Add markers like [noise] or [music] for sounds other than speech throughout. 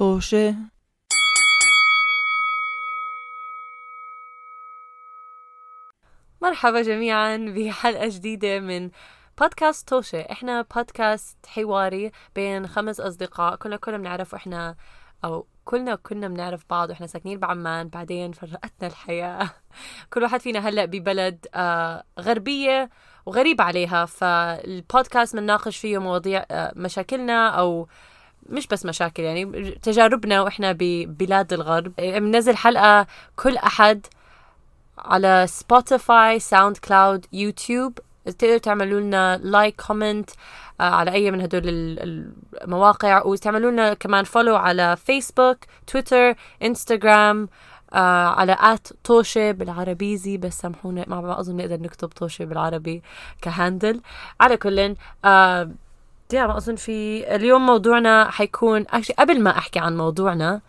طوشة مرحبا جميعا بحلقة جديدة من بودكاست توشة. إحنا بودكاست حواري بين خمس أصدقاء. كلنا كلنا بنعرف إحنا أو كلنا كنا بنعرف بعض وإحنا ساكنين بعمان. بعدين فرقتنا الحياة. [laughs] كل واحد فينا هلأ ببلد آه غربية وغريب عليها. فالبودكاست بنناقش فيه مواضيع آه مشاكلنا أو مش بس مشاكل يعني تجاربنا وإحنا ببلاد الغرب. بننزل حلقة كل أحد على سبوتيفاي ساوند كلاود يوتيوب تقدروا تعملوا لنا like comment على أي من هدول المواقع. وتعملوا لنا كمان follow على فيسبوك تويتر انستغرام آه على at توشي بالعربيزي. بس سامحونا ما أظن نقدر نكتب توشي بالعربي ك handle. على كل آه ما أظن في اليوم موضوعنا حيكون قبل ما أحكي عن موضوعنا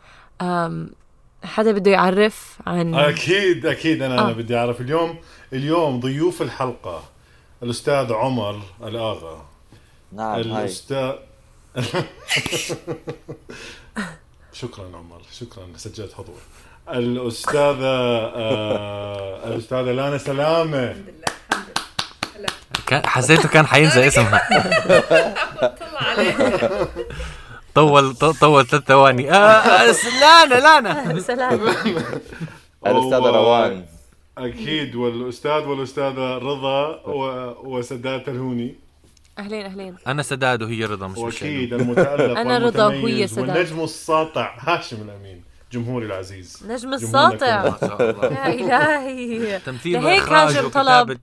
حدا بده يعرف عن أكيد أكيد أنا آه. أنا بدي أعرف. اليوم اليوم ضيوف الحلقة الأستاذ عمر الآغا. نعم الأستاذ [laughs] شكرا عمر شكرا سجلت حضور. الأستاذة آه الأستاذة لانا سلامة. الحمد لله الحمد لله. كان حسيته كان حينسى [laughs] اسمها. [laughs] طول طول ثلاث ثواني. آه لانا لانا. [laughs] سلام. الأستاذة روان. أكيد والأستاذ والأستاذة رضا و... وسداد الهوني أهلين أهلين. أنا سداد وهي رضا مش وأكيد. المتألق أنا رضا وهي سداد. والنجم الساطع. هاشم الأمين. جمهوري العزيز. نجم الساطع. يا إلهي. تمثيل لهيك هاشم وكتابة.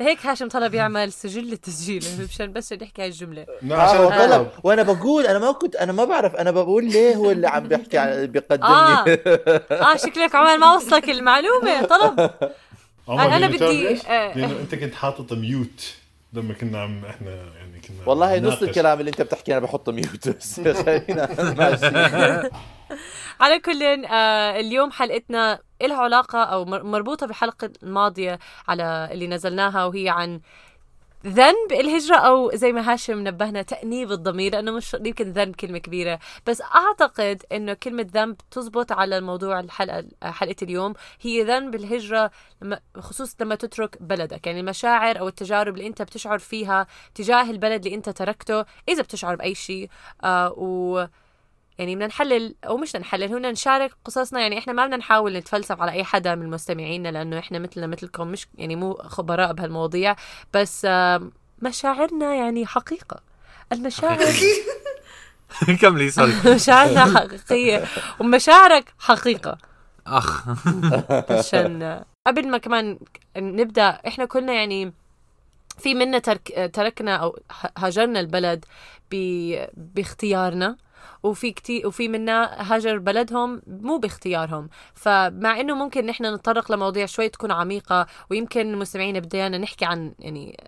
لهيك هاشم طلب يعمل سجل التسجيل. [laughs] مشان بس نحكي هاي الجملة. نعم آه عشان طلب. وأنا بقول أنا ما كنت أنا ما بعرف أنا بقول ليه هو اللي عم بيحكي عن آه بيقدمني. آه. شكلك عمال ما وصلك المعلومة. طلب. عمر أنا لأنه بدي-؟ آه. لأنه أنت كنت حاطط ميوت لما كنا عم إحنا يعني والله نص. الكلام اللي انت بتحكي أنا بحطه ميوت. بس [laughs] خلينا ماشي. [laughs] على كل آه اليوم حلقتنا لها علاقة أو مر- مربوطة بالحلقة الماضية على اللي نزلناها وهي عن ذنب الهجرة أو زي ما هاشم نبهنا تأنيب الضمير لأنه مش يمكن ذنب كلمة كبيرة. بس أعتقد إنه كلمة ذنب تزبط على الموضوع الحلقة حلقة اليوم. هي ذنب الهجرة خصوصا لما تترك بلدك. يعني المشاعر أو التجارب اللي أنت بتشعر فيها تجاه البلد اللي أنت تركته إذا بتشعر بأي شيء آه و يعني بدنا نحلل أو مش نحلل هنا نشارك قصصنا. يعني إحنا ما بدنا نحاول نتفلسف على أي حدا من مستمعينا لأنه إحنا مثلنا مثلكم مش يعني مو خبراء بهالمواضيع. بس مشاعرنا يعني حقيقة. المشاعر [laughs] كملي سوري [laughs] مشاعرنا حقيقية. ومشاعرك حقيقة. أخ. عشان قبل ما كمان نبدأ إحنا كلنا يعني في منا ترك تركنا أو هاجرنا البلد ب... باختيارنا. وفي كتير وفي منا هاجر بلدهم مو باختيارهم فمع إنه ممكن نحن نتطرق لمواضيع شوي تكون عميقة ويمكن المستمعين بدينا نحكي عن يعني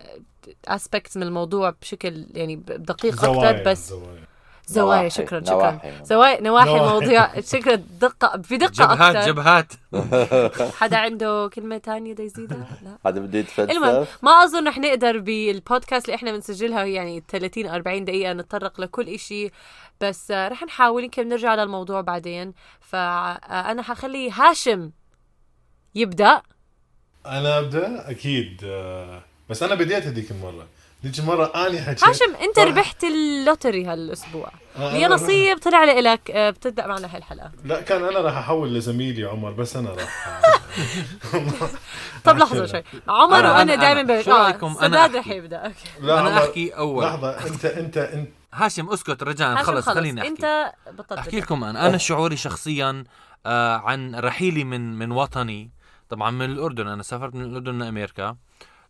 اسبكتس من الموضوع بشكل يعني بدقيق أكثر بس زوايا. زوايا نواحي- شكرا شكرا. زوايا نواحي نواحي. الموضوع شكرا دقة بدقه جبهات أكثر جبهات [laughs] حدا عنده كلمة تانية بده يزيدها؟ لا [laughs] هذا بده المهم يتفلسف ما أظن رح نقدر بالبودكاست اللي إحنا بنسجلها يعني 30 40 دقيقة نتطرق لكل إشي بس آه، رح نحاول يمكن نرجع للموضوع بعدين. فأنا حخلي هاشم يبدأ. أنا أبدأ؟ أكيد. آه، بس أنا بديت هذيك المرة. هذيك المرة أني حكيت. هاشم أنت صح. ربحت اللوتري هالأسبوع. آه، يا أنا- نصيب طلع لك آه، بتبدأ معنا هالحلقة لا كان أنا راح أحول لزميلي عمر بس أنا راح. [laughs] طب لحظة شوي. عمر أنا- وأنا أنا- دائما أنا. بقول شو رأيكم؟ أنا سداد أحكي؟ رح يبدأ. أوكي. لا أنا عمر، أحكي أول. لحظة. انت انت أنت هاشم اسكت رجاء خلص خليني أحكي. أنت بطلت أحكي لكم أنا. أنا شعوري شخصيا آه عن رحيلي من من وطني. طبعا من الأردن. أنا سافرت من الأردن لأمريكا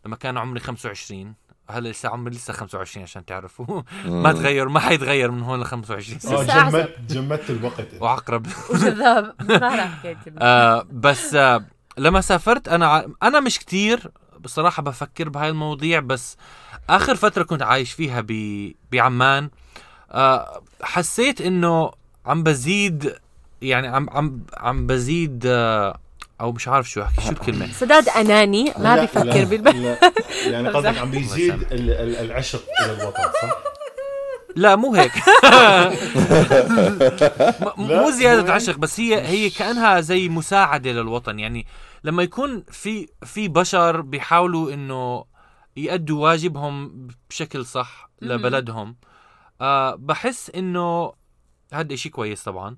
لما كان عمري 25 هلا لسه عمري؟ لسه 25 عشان تعرفوا. [laughs] ما تغير ما حيتغير من هون ل 25 سنه آه. جمدت جمدت الوقت. وعقرب. وجذاب. ما الكلمة. [laughs] آه بس آه لما سافرت أنا ع- أنا مش كتير بصراحة بفكر بهاي المواضيع بس آخر فترة كنت عايش فيها ب بعمان آه حسيت إنه عم بزيد يعني عم عم عم بزيد آه أو مش عارف شو أحكي شو الكلمة [laughs] سداد أناني ما لا، بالبلد لا. يعني [laughs] قصدك عم [laughs] بيزيد ال- ال- العشق إلى الوطن صح؟ لا مو هيك [laughs] مو زيادة. عشق بس هي هي كأنها زي مساعدة للوطن يعني لما يكون في في بشر بيحاولوا إنه يأدوا واجبهم بشكل صح. لبلدهم آه بحس إنه هذا شيء كويس طبعا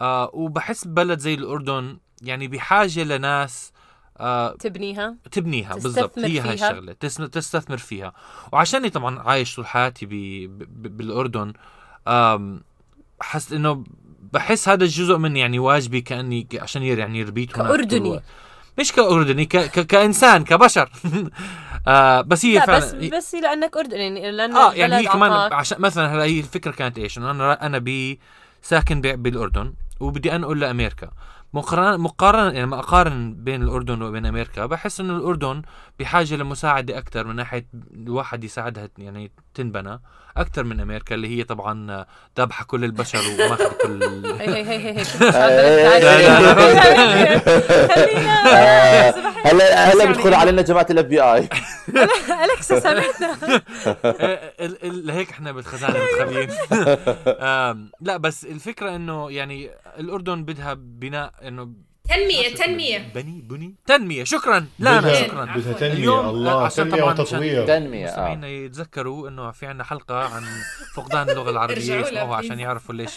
آه وبحس بلد زي الأردن يعني بحاجة لناس آه تبنيها تبنيها بالضبط هي هاي فيها. الشغلة تس- تستثمر فيها وعشاني طبعا عايش طول حياتي ب... ب... بالأردن حس إنه بحس هذا الجزء من يعني واجبي كأني عشان يعني ربيت هناك. الوقت. مش كأردني ك... ك... كإنسان كبشر [laughs] آه بس هي لا فعلا بس بس لأنك أردني يعني لأن آه يعني هي كمان عطاك- عشان مثلا هلا هي الفكرة كانت إيش؟ إنه أنا أنا بي ساكن ب- بالأردن وبدي انقل لأمريكا مقارنة مقارنة يعني لما أقارن بين الأردن وبين أمريكا بحس إنه الأردن بحاجة لمساعدة أكثر من ناحية الواحد يساعدها يعني تنبنى أكثر من أمريكا اللي هي طبعا ذابحة كل البشر وماخذ كل [laughs] هي هي هي [laughs] [laughs] هلا هلا بيدخل علينا جماعة الاف بي اي الكسا [laughs] سامحنا. ال- ال- لهيك إحنا بالخزانة متخبيين [laughs] آم، لا بس الفكرة إنه يعني الأردن بدها بناء إنه تنمية تنمية. بني بني. تنمية. شكرا. لا بدها- شكرا. بدها تنمية. اليوم الله عشان تنمية طبعاً وتطوير. تنمية آه. المستمعين يتذكروا إنه في عنا حلقة عن فقدان اللغة العربية. ارجعوا لها يسمعوها please. عشان يعرفوا ليش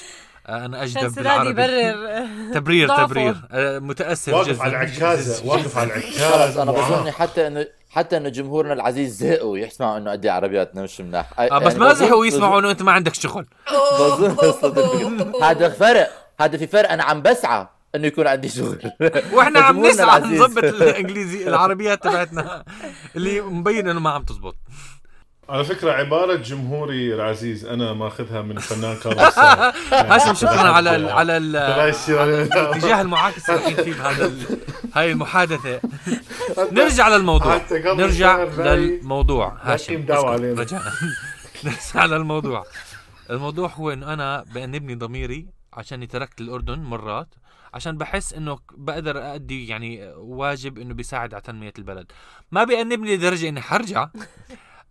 آه، أنا اجدب بالعربي. يبرر. تبرير ضعفه. تبرير. آه، متأسف واقف جدا على العكازة واقف على خلص العكاز أنا. بظن حتى إنه حتى إنه جمهورنا العزيز زهقوا يسمعوا إنه قد عربياتنا مش مناح. آه، بس ما زهقوا يسمعوا انه انت ما عندك شغل. هذا فرق. هذا في فرق. أنا عم بسعى إنه يكون عندي شغل. [laughs] وإحنا عم نسعى. نظبط الإنجليزي العربيات تبعتنا اللي مبين إنه ما عم تزبط. على فكرة عبارة جمهوري العزيز أنا ماخذها من الفنان كارلوس. [laughs] هاشم شكرا على ال [laughs] على. الاتجاه المعاكس اللي فيه بهذا هاي المحادثة [laughs] نرجع للموضوع نرجع للموضوع هاشم. رجعنا نرجع للموضوع الموضوع هو انه أنا بأنبني ضميري عشان تركت الاردن مرات عشان بحس إنه بقدر ادي يعني واجب إنه بيساعد على تنمية البلد ما بأنبني لدرجة إني حرجع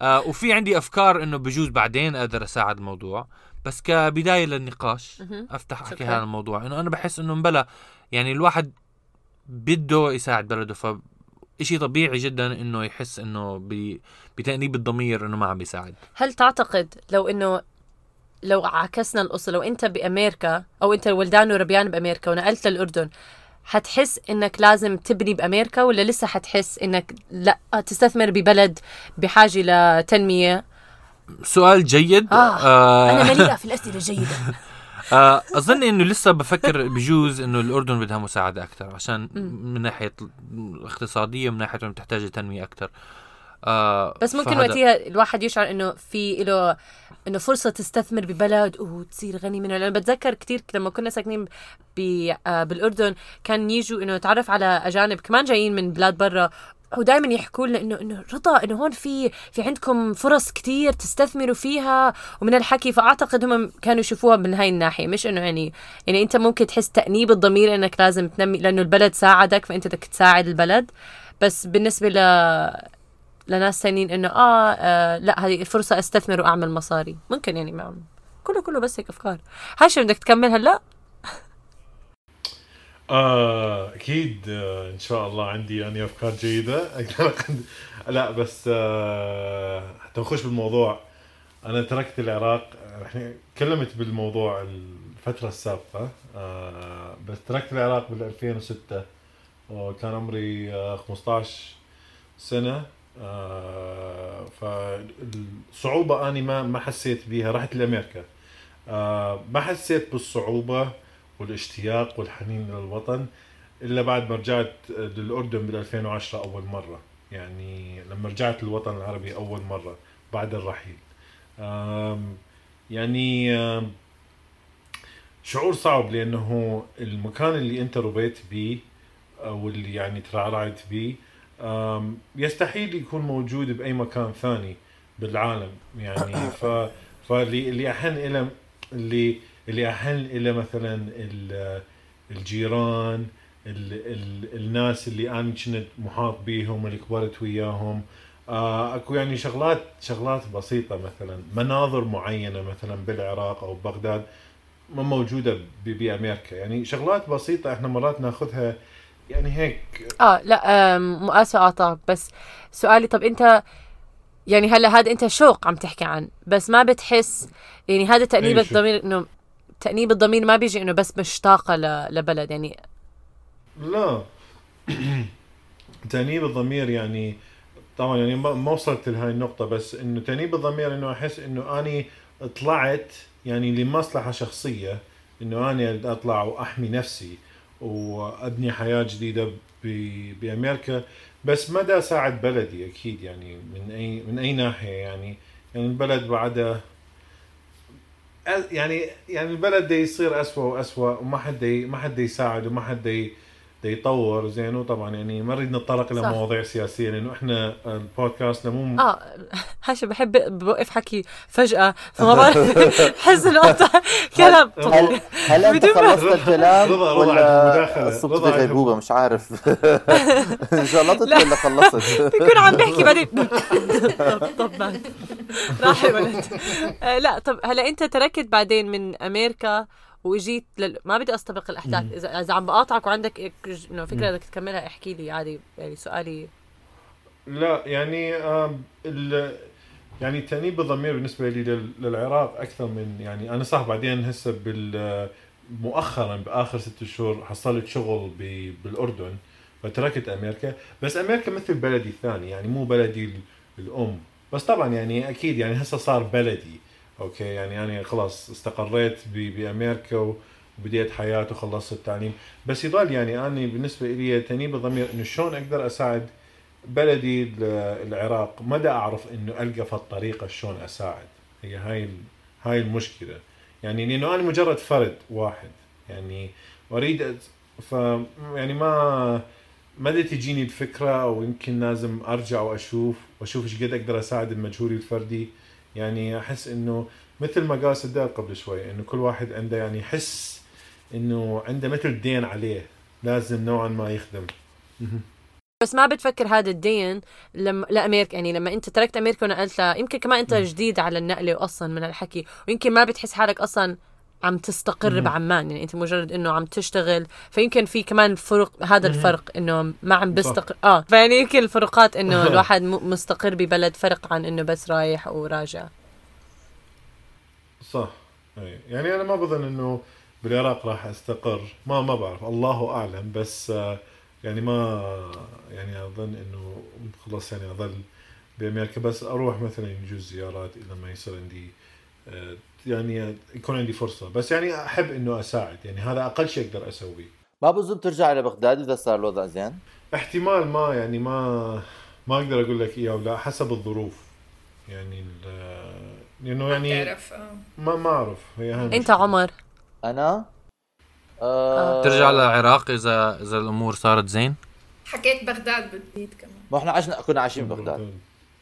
آه وفي عندي أفكار إنه بجوز بعدين أقدر أساعد الموضوع بس كبداية للنقاش. أفتح احكي. هذا الموضوع إنه أنا بحس إنه مبلا يعني الواحد بده يساعد بلده ف شيء طبيعي جدا إنه يحس إنه ب- بتأنيب الضمير إنه ما عم بيساعد هل تعتقد لو إنه لو عكسنا القصة لو أنت بامريكا أو أنت ولدان وربيان بامريكا ونقلت للأردن حتحس إنك لازم تبني بأمريكا ولا لسه حتحس إنك لا تستثمر ببلد بحاجة لتنمية سؤال جيد. آه، أنا آه مليئة [laughs] في الأسئلة الجيدة. آه أظن إنه لسه بفكر بجوز إنه الأردن بدها مساعدة أكثر عشان من ناحية اقتصاديه ومن ناحية بتحتاج تنمية أكثر. آه بس ممكن فهذا- وقتها الواحد يشعر إنه في له إنه فرصة تستثمر ببلد وتصير غني منه. لأن بتذكر كثير لما كنا ساكنين آه، بالأردن كان يجوا إنه نتعرف على أجانب كمان جايين من بلاد برا ودائما يحكوا لنا انه إنه رضا إنه هون في في عندكم فرص كتير تستثمروا فيها. ومن الحكي فأعتقد هم كانوا يشوفوها من هاي الناحية مش إنه يعني يعني أنت ممكن تحس تأنيب الضمير إنك لازم تنمي لأنه البلد ساعدك فأنت بدك تساعد البلد. بس بالنسبة ل لناس ثانيين إنه آه, آه لا هذه فرصة أستثمر وأعمل مصاري. ممكن يعني ما كله كله بس هيك أفكار. هاشم بدك تكمل هلا؟ [laughs] آه أكيد آه إن شاء الله عندي يعني أفكار جيدة. [laughs] لا بس آه حتى نخش بالموضوع. أنا تركت العراق. إحنا تكلمت بالموضوع الفترة السابقة. آه بس تركت العراق بال 2006 وكان عمري آه 15 سنة. آه فالصعوبة أني ما ما حسيت بيها. رحت لأمريكا. آه ما حسيت بالصعوبة والاشتياق والحنين للوطن إلا بعد ما رجعت للأردن بال 2010 أول مرة. يعني لما رجعت للوطن العربي أول مرة بعد الرحيل. آم، يعني شعور صعب لأنه المكان اللي أنت ربيت بيه أو اللي يعني ترعرعت آم، يستحيل يكون موجود بأي مكان ثاني بالعالم يعني [coughs] ف فاللي اللي أحن إلى اللي اللي أحن إلى مثلا ال- الجيران ال ال الناس اللي أنا كنت محاط بيهم اللي كبرت وياهم. آه أكو يعني شغلات شغلات بسيطة مثلا. مناظر معينة مثلا بالعراق أو بغداد ما موجودة بأمريكا. يعني شغلات بسيطة إحنا مرات ناخذها يعني هيك. آه لا آم، مؤاسفة اقاطعك بس سؤالي طب أنت يعني هلأ هذا أنت شوق عم تحكي عن بس ما بتحس يعني هذا تأنيب. الضمير إنه تأنيب الضمير ما بيجي إنه بس مشتاقة لبلد يعني. لا. [clears throat] تأنيب الضمير يعني طبعا يعني ما وصلت لهاي النقطة بس إنه تأنيب الضمير إنه أحس إنه أني طلعت يعني لمصلحة شخصية إنه أني أطلع وأحمي نفسي. وأبني حياة جديدة ب- بأمريكا. بس ما دا اساعد بلدي أكيد يعني من اي من أي ناحية يعني. يعني البلد بعدها يعني يعني البلد دا يصير أسوأ وأسوأ وما حد ما حد يساعد وما حد يطور زين وطبعا يعني ما نريد نتطرق إلى صح. مواضيع سياسية لأنه إحنا البودكاست مو آه هاشم بحب بوقف حكي فجأة فما بعرف [laughs] بحس إنه قطع كلام. هل هل أنت خلصت الكلام؟ [laughs] ولا. صرت غيبوبة مش عارف. [laughs] جلطت لا. ولا خلصت؟ بيكون عم بحكي بعدين. طب طب راح الولد آه، لا طب هلا أنت تركت بعدين من أمريكا واجيت لل... ما بدي أستبق الأحداث. اذا إذا عم بقاطعك وعندك إك- إنه فكرة بدك تكملها احكي لي عادي يعني سؤالي. لا يعني ال يعني تأنيب الضمير بالنسبة لي لل- للعراق أكثر من يعني أنا صح بعدين هسه بال مؤخرا بآخر ست شهور حصلت شغل ب- بالأردن فتركت أمريكا. بس أمريكا مثل بلدي الثاني يعني مو بلدي ال- الأم. بس طبعا يعني أكيد يعني هسه صار بلدي. okay يعني أنا خلاص استقريت ب- بأمريكا و- وبديت حياتي وخلصت التعليم. بس يضل يعني أنا بالنسبة لي تأنيب الضمير إنه شلون أقدر أساعد بلدي ال- العراق؟ ما دا أعرف إنه ألقى في الطريقة شلون أساعد. هي هاي هاي المشكلة. يعني لأنه أنا مجرد فرد واحد. يعني أريد ف يعني ما ما تجيني الفكرة أو يمكن لازم أرجع وأشوف وأشوف إيش قد أقدر أساعد المجهول الفردي. يعني أحس إنه مثل ما قال سداد قبل شوي إنه كل واحد عنده يعني يحس إنه عنده مثل دين عليه لازم نوعا ما يخدم. بس ما بتفكر هذا الدين لما لامريكا يعني لما أنت تركت أمريكا ونقلت يمكن كمان أنت جديد على النقلة أصلا من الحكي ويمكن ما بتحس حالك أصلا عم تستقر بعمان يعني أنت مجرد إنه عم تشتغل. فيمكن في كمان فرق هذا الفرق إنه ما عم بيستقر آه فيعني يمكن الفروقات إنه [laughs] الواحد مستقر ببلد فرق عن إنه بس رايح وراجع. صح. يعني أنا ما بظن إنه بالعراق راح أستقر. ما ما بعرف. الله أعلم. بس آه، يعني ما يعني أظن إنه خلاص يعني أظل بأمريكا. بس أروح مثلا يجوز زيارات إذا ما يصير عندي آه، يعني يكون عندي فرصة. بس يعني أحب إنه أساعد. يعني هذا أقل شيء أقدر أسويه. ما بظن ترجع إلى بغداد إذا صار الوضع زين؟ احتمال ما يعني ما ما أقدر أقول لك إياه ولا حسب الظروف. يعني ال- لأنه يعني آه. ما ما أعرف. هي هاي أنت. عمر. أنا؟ آه. ترجع للعراق إذا إذا الأمور صارت زين؟ حكيت بغداد بالبيت كمان. ما إحنا عشنا كنا عايشين ببغداد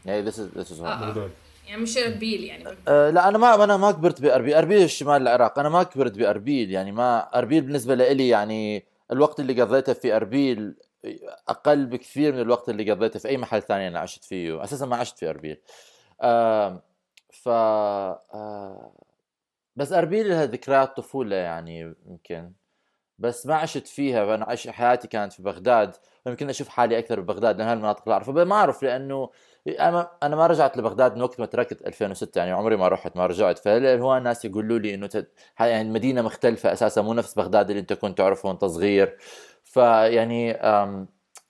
يعني this is, يعني مش اربيل يعني. أه لا أنا ما أنا ما كبرت بأربيل. أربيل شمال العراق. أنا ما كبرت بأربيل يعني ما أربيل بالنسبة لي يعني الوقت اللي قضيته في أربيل أقل بكثير من الوقت اللي قضيته في أي محل ثاني أنا عشت فيه. أساسا ما عشت في أربيل. آه ف آه بس أربيل لها ذكريات طفولة يعني يمكن. بس ما عشت فيها. فانا عش حياتي كانت في بغداد. يمكن أشوف حالي أكثر ببغداد لأن هالمناطق اللي أعرفها. ما أعرف لأنه أنا أنا ما رجعت لبغداد من وقت ما تركت 2006 يعني عمري ما رحت ما رجعت. فهو الناس يقولوا لي إنه تد... يعني المدينة مختلفة أساسا مو نفس بغداد اللي أنت كنت تعرفه وأنت صغير. فيعني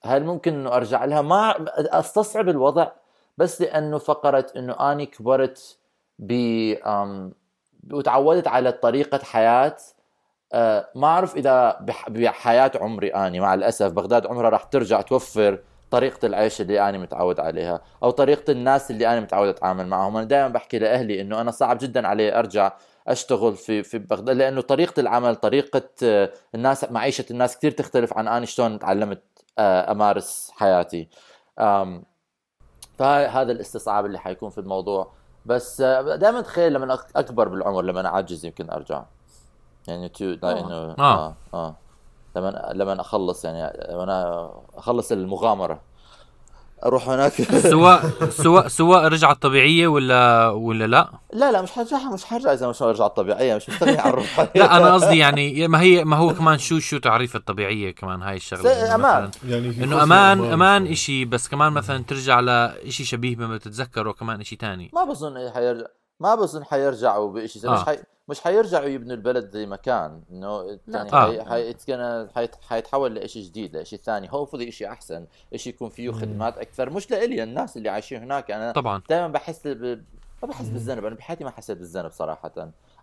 هل ممكن إنه أرجع لها؟ ما أستصعب الوضع بس لأنه فقره إنه اني كبرت ب وتعودت على طريقة حياة أه، ما أعرف إذا بح- بحياة عمري اني مع الأسف بغداد عمرها راح ترجع توفر طريقة العيش اللي أنا متعود عليها أو طريقة الناس اللي أنا متعود أتعامل معهم. أنا دائما بحكي لأهلي إنه أنا صعب جدا علي أرجع أشتغل في في بغداد لأنه طريقة العمل طريقة آه، الناس معيشة الناس كثير تختلف عن أنا شلون تعلمت آه، أمارس حياتي. فهذا الاستصعاب اللي حيكون في الموضوع. بس دائما تخيل لما أكبر بالعمر لما أعجز يمكن أرجع. يعني تو إنه آه. آه آه. لما لما أخلص يعني لما أنا أخلص المغامرة. أروح هناك؟ [laughs] سواء سواء سواء رجعت طبيعية ولا ولا لا؟ لا لا مش حرجعها مش حرجع إذا مش ارجع الطبيعيه مش مستغني عن الروح. [laughs] لا أنا قصدي يعني ما هي ما هو كمان شو شو تعريف الطبيعية كمان هاي الشغلة؟ أمان. مثلاً- يعني إنه أمان أمان إشي بس كمان مثلا ترجع لإشي شبيه بما تتذكره كمان إشي تاني. ما بظن حيرجع. ما بظن حيرجعوا بشيء آه. مش حي... مش حيرجعوا يبنوا البلد زي ما كان. إنه يعني آه. حي... حي... it's gonna- حي... حيتحول لشيء جديد لشيء ثاني. هوفلي شيء أحسن شيء يكون فيه خدمات أكثر. مش لإلي الناس اللي عايشين هناك. أنا طبعا. دائما بحس ب... ما بحس بالذنب. أنا بحياتي ما حسيت بالذنب صراحة.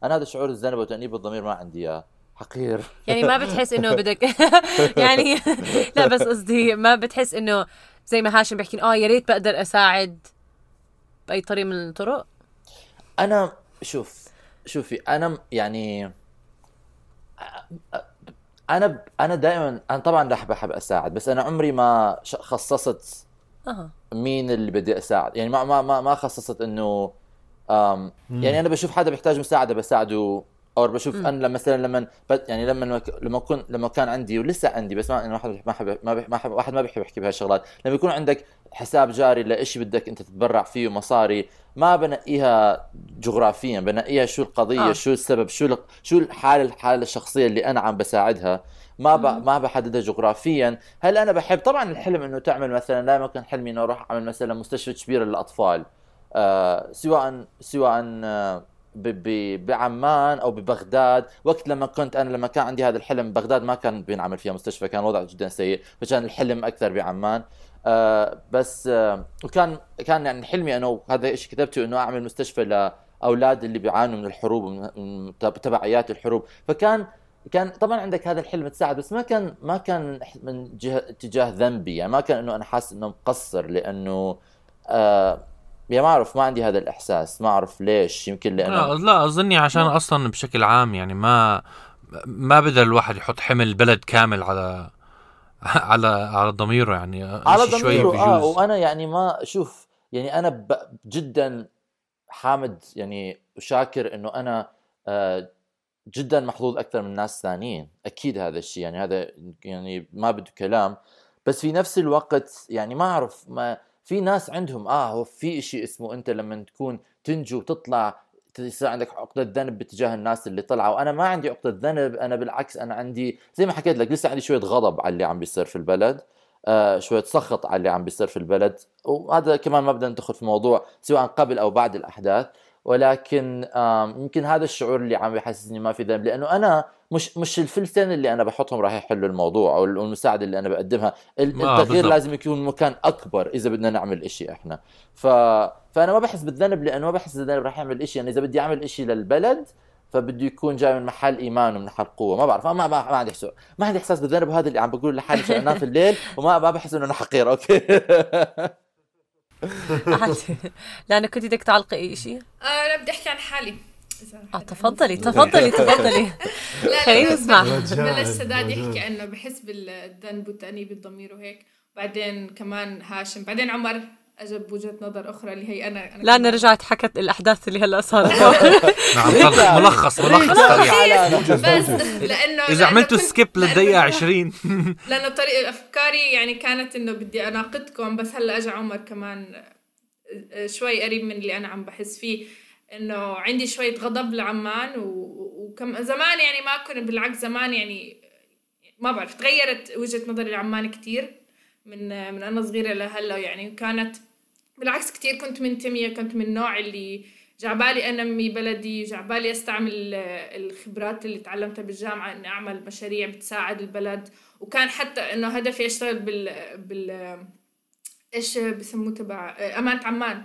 أنا هذا شعور الذنب وتأنيب الضمير ما عندي إياه. حقير. يعني ما بتحس إنه [laughs] بدك [laughs] يعني [laughs] لا بس قصدي ما بتحس إنه زي ما هاشم بيحكي آه يا ريت بقدر أساعد بأي طريقه من الطرق. أنا شوف شوفي أنا يعني أنا أنا دائما أنا طبعا رح بحب أساعد بس أنا عمري ما ش- خصصت مين اللي بدي أساعد. يعني ما ما ما, ما خصصت إنه أم يعني أنا بشوف حدا بيحتاج مساعدة بساعده أو بشوف أنا لما مثلا لما يعني لما لما كنت لما كان عندي ولسه عندي بس ما أنا واحد ما حب ما بح- ما حب واحد ما بيحب يحكي بهالشغلات. لما يكون عندك حساب جاري لإشي بدك أنت تتبرع فيه مصاري ما بنقيها جغرافيا بنقيها شو القضية آه. شو السبب شو ال- شو الحالة الحالة الشخصية اللي أنا عم بساعدها. ما ب... ما بحددها جغرافيا. هل أنا بحب؟ طبعا الحلم إنه تعمل مثلا دائما كان حلمي إنه أروح أعمل مثلا مستشفى كبيره للأطفال. آه سواء سواء آه ب... ب... بعمان أو ببغداد. وقت لما كنت أنا لما كان عندي هذا الحلم بغداد ما كان بينعمل فيها مستشفى كان الوضع جدا سيء فكان الحلم أكثر بعمان. آه بس آه وكان كان يعني حلمي أنا وهذا الشيء كتبته إنه أعمل مستشفى لأولاد اللي بيعانوا من الحروب ومن من تبعيات الحروب. فكان كان طبعا عندك هذا الحلم تساعد بس ما كان ما كان من جهه اتجاه ذنبي. يعني ما كان إنه أنا حاسس إنه مقصر لأنه آه يا ما أعرف ما عندي هذا الإحساس. ما أعرف ليش. يمكن لا, لأنه لا أظني عشان أصلا بشكل عام يعني ما ما بقدر الواحد يحط حمل بلد كامل على [laughs] على على ضميره يعني على ضميره آه وأنا يعني ما شوف يعني أنا ب... جدا حامد يعني وشاكر إنه أنا آه جدا محظوظ أكثر من ناس ثانيين. أكيد هذا الشيء يعني هذا يعني ما بده كلام. بس في نفس الوقت يعني ما أعرف ما في ناس عندهم آه هو في شيء اسمه أنت لما تكون تنجو وتطلع يصير عندك عقدة ذنب باتجاه الناس اللي طلعوا. وأنا ما عندي عقدة ذنب أنا بالعكس أنا عندي زي ما حكيت لك لسه عندي شوية غضب على اللي عم بيصير في البلد آه شوية سخط على اللي عم بيصير في البلد. وهذا كمان ما بدنا ندخل في موضوع سواء قبل أو بعد الأحداث. ولكن يمكن هذا الشعور اللي عم بيحسسني ما في ذنب لأنه أنا مش مش الفلسين اللي أنا بحطهم راح يحلوا الموضوع أو المساعدة اللي أنا بقدمها. ال- التغيير. لازم يكون مكان أكبر إذا بدنا نعمل إشي إحنا. ف... فأنا ما بحس بالذنب لأنه ما بحس بالذنب راح يعمل إشي. يعني إذا بدي أعمل إشي للبلد فبده يكون جاي من محل إيمان ومن محل قوة. ما بعرف ما ما, ما عندي احساس ما عندي إحساس بالذنب هذا اللي عم بقول لحالي انام في الليل وما ما بحس إنه أنا حقير. أوكي. [laughs] [laughs] لأنه كنت بدك تعلقي شيء؟ آه، أنا بدي أحكي عن حالي. آه تفضلي تفضلي [laughs] تفضلي. خلينا نسمع. بلش سداد. يحكي انه بحس بالذنب والتأنيب الضمير وهيك. بعدين كمان هاشم بعدين عمر. اجى بوجهه نظر أخرى اللي هي أنا أنا لأن كمان- رجعت حكت الأحداث اللي هلأ صارت. [laughs] [laughs] نعم ملخص ملخص سريع بس لأنه إذا عملتوا سكيب للدقيقة 20 لأنه [laughs] طريقه أفكاري يعني كانت إنه بدي اناقضكم بس هلأ اجى عمر كمان شوي قريب من اللي أنا عم بحس فيه. إنه عندي شوية غضب لعمان وكم زمان يعني ما كنت بالعكس زمان يعني ما بعرف تغيرت وجهة نظري لعمان كتير من من أنا صغيرة لهلأ يعني. كانت بالعكس كتير كنت منتمية كنت من النوع اللي جعبالي انمي بلدي جعبالي أستعمل آه، الخبرات اللي تعلمتها بالجامعة إني أعمل مشاريع بتساعد البلد. وكان حتى إنه هدفي أشتغل بال بال إيش بسموه تبع أمانة عمان.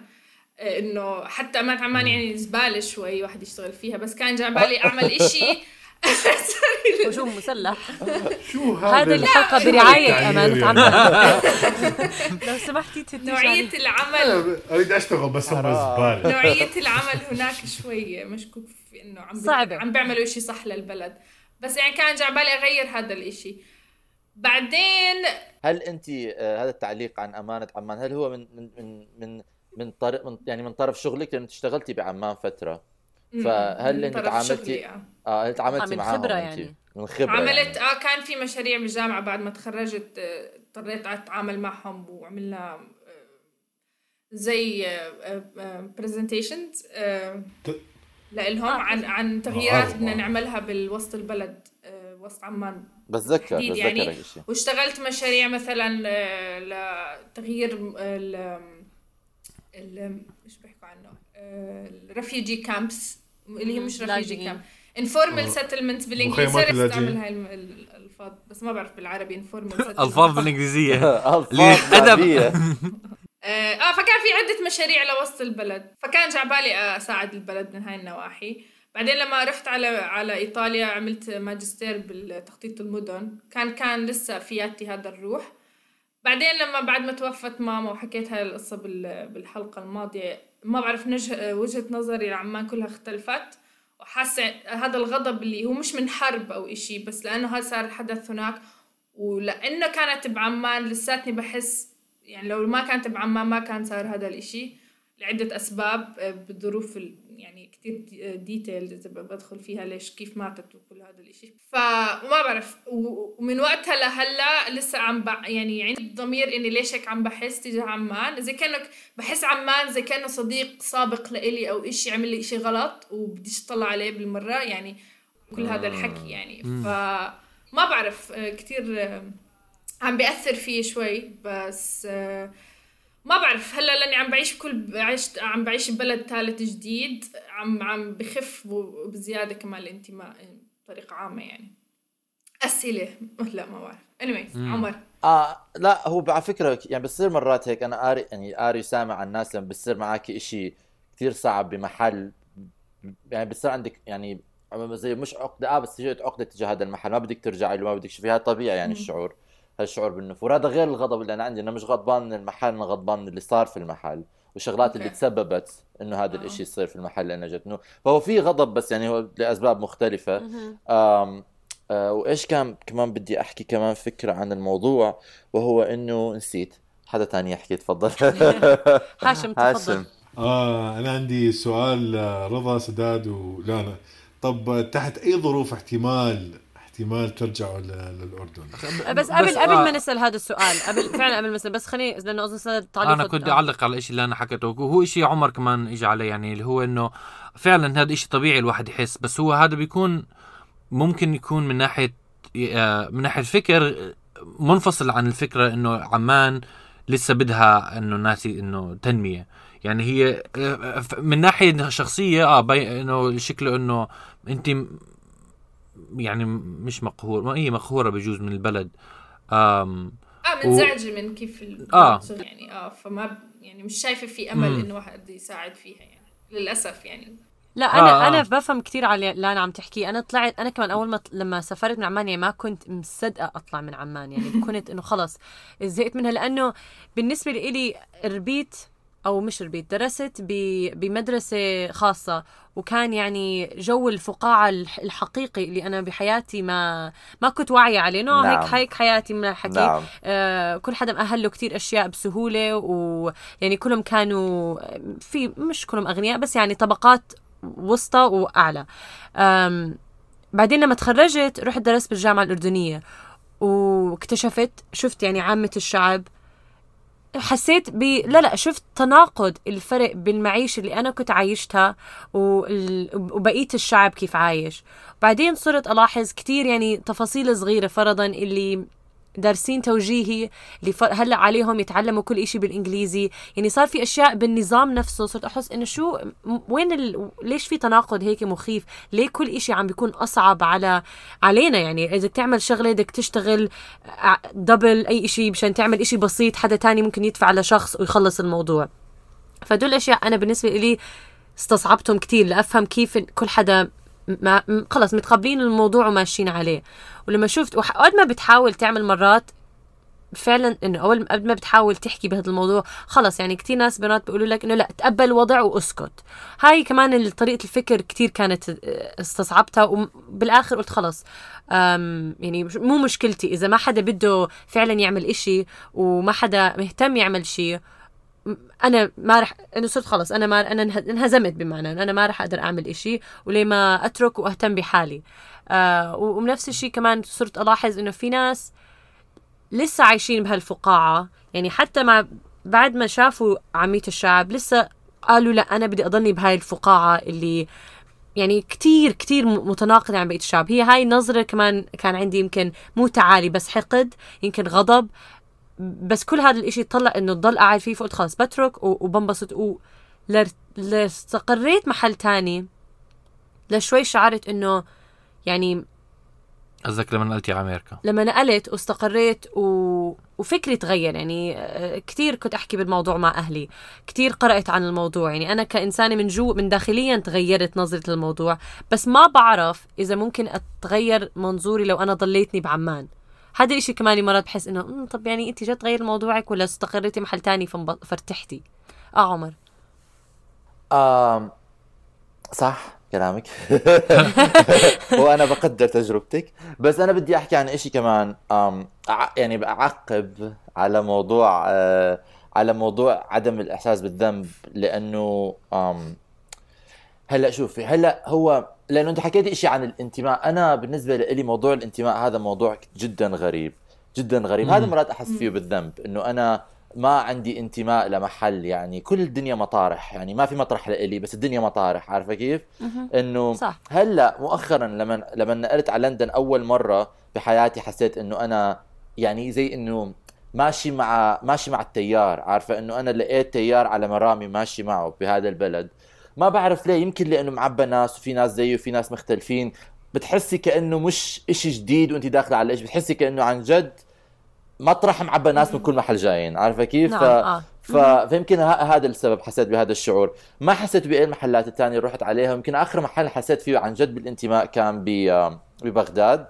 إنه حتى أمانة عمان يعني زبالة شوي واحد يشتغل فيها بس كان جعبالي أعمل إشي [laughs] [laughs] هجوم مسلح. شو هذا؟ هالتعبير أمانة. يعني؟ عمان [laughs] لو سمحتي نوعية. العمل. أريد أشتغل بس هم زبالة. نوعية العمل هناك شوي مشكوك في إنه عم صعبة. عم بيعملوا إشي صح للبلد. بس يعني كان جعبالي أغير هذا الإشي. بعدين هل أنت آه، هذا التعليق عن أمانة عمان هل هو من من من من طرف من يعني من طرف شغلك لأن انت اشتغلتي بعمان فترة؟ فهل انت تعاملتي آه. آه هل تعاملتي آه، من معاهم خبرة أنت؟ يعني. من خبرة عملت يعني. آه كان في مشاريع بالجامعة بعد ما تخرجت آه، اضطريت أتعامل معهم وعملنا آه، زي presentations لهم آه، عن عن تغييرات بدنا آه. نعملها بالوسط البلد آه، وسط عمان بتذكر بتذكر يعني. واشتغلت مشاريع مثلا آه، لتغيير ال ال مش بيحكوا عنه ال refugee camps اللي هي مش refugee. camp informal. settlement بالإنجليزي. استعمل هاي الم- ال- الألفاظ؟ بس ما بعرف بالعربي. informal [laughs] ألفاظ بالإنجليزية. [laughs] ألفاظ. عربية. [laughs] آه, آه فكان في عدة مشاريع لوسط البلد. فكان جاي عبالي أساعد البلد من هاي النواحي. بعدين لما رحت على على إيطاليا عملت ماجستير بالتخطيط المدن. كان كان لسه فياتي هذا الروح. بعدين لما بعد ما توفت ماما وحكيت هاي القصة بال- بالحلقة الماضية ما بعرف نجه وجهة نظري لعمان كلها اختلفت وحاسة هذا الغضب اللي هو مش من حرب أو إشي بس لأنه هذا صار الحدث هناك. ولأنه كانت بعمان لساتني بحس يعني لو ما كانت بعمان ما كان صار هذا الإشي لعدة أسباب آه، بالظروف ال- يعني كتير ديتيلز بدخل فيها ليش كيف ماتت وكل هذا الإشي. فما بعرف ومن وقتها لهلا لسه عم بع... يعني عندي ضمير إني ليش هيك عم بحس تجاه عمان. زي كأنك بحس عمان زي كأنه صديق سابق لإلي أو إشي عمل لي إشي غلط وبديش أطلع عليه بالمرة. يعني كل هذا الحكي يعني. فما بعرف آه، كتير آه، عم بيأثر فيه شوي. بس آه، ما بعرف هلا لأني عم بعيش بكل عشت عم بعيش ببلد ثالث جديد عم عم بخف بزياده كمان الانتماء بطريقة عامة يعني. أسئلة؟ [laughs] لا ما بعرف. Anyways عمر. آه لا هو على فكرة يعني بصير مرات هيك أنا قاري يعني قاري سامع عن الناس لما بصير معك إشي كثير صعب بمحل يعني بصير عندك يعني زي مش عقدة آه بس عقدة تجاه هذا المحل ما بدك ترجعي له ما بدك شوفي هذا طبيعي يعني الشعور. هالشعور بالنفور. هذا غير الغضب اللي أنا عندي أنا مش غضبان من المحل أنا غضبان من اللي صار في المحل والشغلات اللي. تسببت إنه هذا آه. الإشي يصير في المحل اللي أنا جت إنه فهو في غضب بس يعني هو لأسباب مختلفة. آم آه وإيش كان كمان بدي أحكي كمان فكرة عن الموضوع وهو إنه نسيت. حدا تاني يحكي تفضل. [laughs] هاشم تفضل. هاشم. آه أنا عندي سؤال آه، رضا سداد ولانا. طب تحت أي ظروف احتمال احتمال ترجعوا ل- للأردن. بس قبل بس قبل آه. ما نسأل هذا السؤال قبل فعلا قبل ما نسأل بس خليني لأنه اظن صار تعليق أنا كنت أعلق على الشيء اللي أنا حكيته. وهو شيء عمر كمان اجى عليه يعني اللي هو إنه فعلا هذا شيء طبيعي الواحد يحس بس هو هذا بيكون ممكن يكون من ناحية آه، من ناحية الفكر منفصل عن الفكرة إنه عمان لسه بدها إنه الناس ي- إنه تنمية. يعني هي آه، من ناحية شخصية آه إنه شكله إنه انت يعني مش مقهور ما هي مقهورة بجوز من البلد آم آه منزعجه من كيف ال- آه. يعني آه فما ب- يعني مش شايفة في أمل مم. إنه واحد يساعد فيها يعني للأسف يعني لا أنا آه، آه آه. أنا بفهم كثير على اللي أنا عم تحكيه أنا طلعت أنا كمان أول ما ط- لما سافرت من عمان يعني ما كنت مصدقة أطلع من عمان يعني [laughs] كنت إنه خلص زهقت منها لأنه بالنسبة لي ربيت أو مش ربيت درست بمدرسة خاصة وكان يعني جو الفقاعة الح- الحقيقي اللي أنا بحياتي ما ما كنت واعية عليه نوع نعم. هيك هيك حياتي من الحكي نعم. آه، كل حدا مأهل له كتير أشياء بسهولة ويعني كلهم كانوا في مش كلهم أغنياء بس يعني طبقات وسطى وأعلى آم، بعدين لما تخرجت رحت درست بالجامعة الأردنية واكتشفت شفت يعني عامة الشعب حسيت ب لا لا شفت تناقض الفرق بالمعيشة اللي أنا كنت عايشتها وال... وبقية الشعب كيف عايش. بعدين صرت ألاحظ كتير يعني تفاصيل صغيرة فرضا اللي دارسين توجيهي اللي هلا عليهم يتعلموا كل إشي بالإنجليزي؟ يعني صار في أشياء بالنظام نفسه صرت أحس إنه شو وين ال... ليش في تناقض هيك مخيف؟ ليه كل إشي عم بيكون أصعب على علينا؟ يعني إذا تعمل شغلة بدك تشتغل دبل أي إشي مشان تعمل إشي بسيط حدا تاني ممكن يدفع لشخص ويخلص الموضوع. فدول الأشياء أنا بالنسبة لي استصعبتهم كتير لأفهم كيف كل حدا ما خلص متقبلين الموضوع وماشيين عليه. ولما شفت وقت ما بتحاول تعمل مرات فعلا إنه أول قبل ما بتحاول تحكي بهذا الموضوع خلص يعني كتير ناس بنات بيقولوا لك إنه لا تقبل الوضع وأسكت. هاي كمان طريقة الفكر كتير كانت آه، استصعبتها وبالاخر قلت خلص يعني مو مشكلتي. إذا ما حدا بده فعلا يعمل إشي وما حدا مهتم يعمل شيء أنا ما رح انه صرت خلص. أنا ما أنا انه- انهزمت بمعنى أنا ما رح أقدر أعمل إشي وليه ما أترك وأهتم بحالي. آه ونفس الشيء كمان صرت ألاحظ إنه في ناس لسه عايشين بهالفقاعة. يعني حتى مع بعد ما شافوا عامية الشعب لسه قالوا لا أنا بدي أضلني بهاي الفقاعة اللي يعني كتير كتير متناقضة عن بقية الشعب. هي هاي النظرة كمان كان عندي يمكن مو تعالي بس حقد يمكن غضب. بس كل هذا الإشي طلع إنه تضل قاعد فيه فقلت خلص بترك وبنبسط و لاستقريت محل تاني. لشوي شعرت إنه يعني قصدك لما نقلتي على أمريكا؟ لما نقلت واستقريت و... وفكري تغير. يعني آه، كتير كنت أحكي بالموضوع مع أهلي. كتير قرأت عن الموضوع. يعني أنا كإنسانة من جو من داخليا تغيرت نظرة للموضوع بس ما بعرف إذا ممكن أتغير منظوري لو أنا ضليتني بعمان. هذا الإشي كمان مرات بحس إنه "أمم، طب يعني أنت جد تغير موضوعك ولا استقريتي محل تاني فارتحتي آه عمر. آم صح كلامك. [laughs] [laughs] وأنا بقدر تجربتك. بس أنا بدي أحكي عن إشي كمان. آم يعني بعقب على موضوع آه على موضوع عدم الإحساس بالذنب لأنه آم هلا شوفي هلا هو لأنه أنت حكيت إشي عن الانتماء أنا بالنسبة لي موضوع الانتماء هذا موضوع جدا غريب جدا غريب. هذا مرات أحس فيه بالذنب إنه أنا ما عندي انتماء لمحل يعني كل الدنيا مطارح يعني ما في مطرح لإلي بس الدنيا مطارح عارفة كيف؟ إنه. هلا مؤخرا لما لما نقلت على لندن أول مرة بحياتي حسيت إنه أنا يعني زي إنه ماشي مع ماشي مع التيار عارفة؟ إنه أنا لقيت تيار على مرامي ماشي معه بهذا البلد. ما بعرف ليه يمكن لأنه معبى ناس وفي ناس زيه وفي ناس مختلفين بتحسي كأنه مش إشي جديد وانت داخلة على إيش بتحسي كأنه عن جد مطرح معبى ناس من كل محل جايين عارفة كيف نعم، ف... آه. ف... فيمكن. هذا السبب حسيت بهذا الشعور ما حسيت بأي المحلات الثانية اللي رحت عليها يمكن آخر محل حسيت فيه عن جد بالانتماء كان ب... ببغداد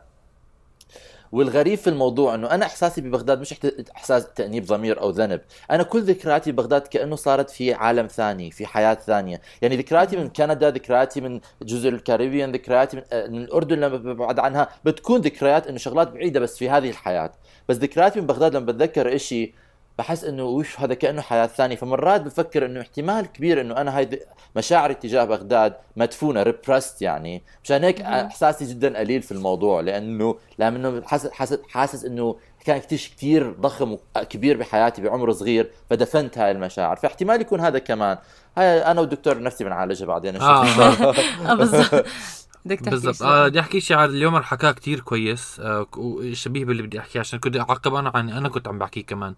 والغريب في الموضوع إنه أنا إحساسي ببغداد مش إحساس تأنيب ضمير أو ذنب. أنا كل ذكرياتي ببغداد كأنه صارت في عالم ثاني في حياة ثانية. يعني ذكرياتي من كندا ذكرياتي من جزر الكاريبيان ذكرياتي من, آه، من الأردن لما ببعد عنها بتكون ذكريات إنه شغلات بعيدة بس في هذه الحياة. بس ذكرياتي من بغداد لما بتذكر إشي بحس إنه وش هذا كأنه حياة ثانية. فمرات بفكر إنه احتمال كبير إنه أنا هاي مشاعري تجاه بغداد مدفونة ريبرست يعني. مشان هيك إحساسي جدا قليل في الموضوع لأنه لأنه حاسس حاسس حاسس إنه كان كتير كتير ضخم وكبير بحياتي بعمر صغير فدفنت هاي المشاعر. فاحتمال يكون هذا كمان. هاي أنا والدكتور نفسي بنعالجها بعدين آه. [laughs] آه بالضبط. [laughs] بدك تحكي بالضبط. آه بدي أحكي شيء على اليوم حكاه كتير كويس. آه وشبيه باللي بدي أحكيه عشان كنت أعقب أنا عن أنا كنت عم بحكيه كمان.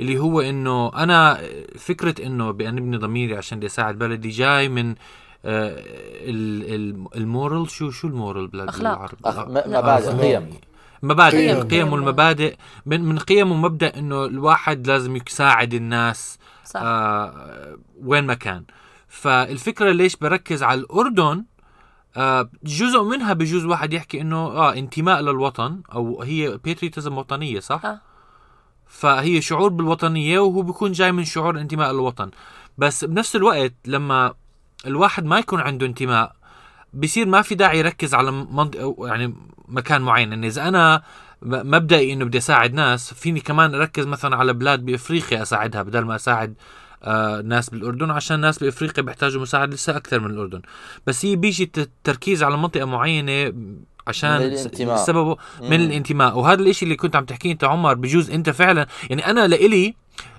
اللي هو إنه أنا فكرة إنه بانبني ضميري عشان بدي أساعد بلدي جاي من آه ال- ال- المورال. شو شو المورال بلاد أخلاق. أخ- م- مبادئ. قيم. مبادئ. قيم. القيم والمبادئ. من من قيم ومبدأ إنه الواحد لازم يساعد الناس صح. آه وين ما كان. فالفكرة ليش بركز على الأردن؟ آه جزء منها بجوز واحد يحكي إنه آه انتماء للوطن أو هي بيتريتزم وطنية صح؟ آه. فهي شعور بالوطنية وهو بيكون جاي من شعور انتماء للوطن بس بنفس الوقت لما الواحد ما يكون عنده انتماء بصير ما في داعي يركز على منطقه يعني مكان معين يعني إذا أنا مبدئي إنه بدي أساعد ناس فيني كمان أركز مثلا على بلاد بأفريقيا أساعدها بدل ما أساعد آه ناس بالأردن عشان ناس بإفريقيا بيحتاجوا مساعدة لسه أكثر من الأردن بس هي بيجي الت- التركيز على منطقة معينة عشان. سببه من. الانتماء وهذا الإشي اللي كنت عم تحكيه أنت عمر بجوز أنت فعلا يعني أنا لإلي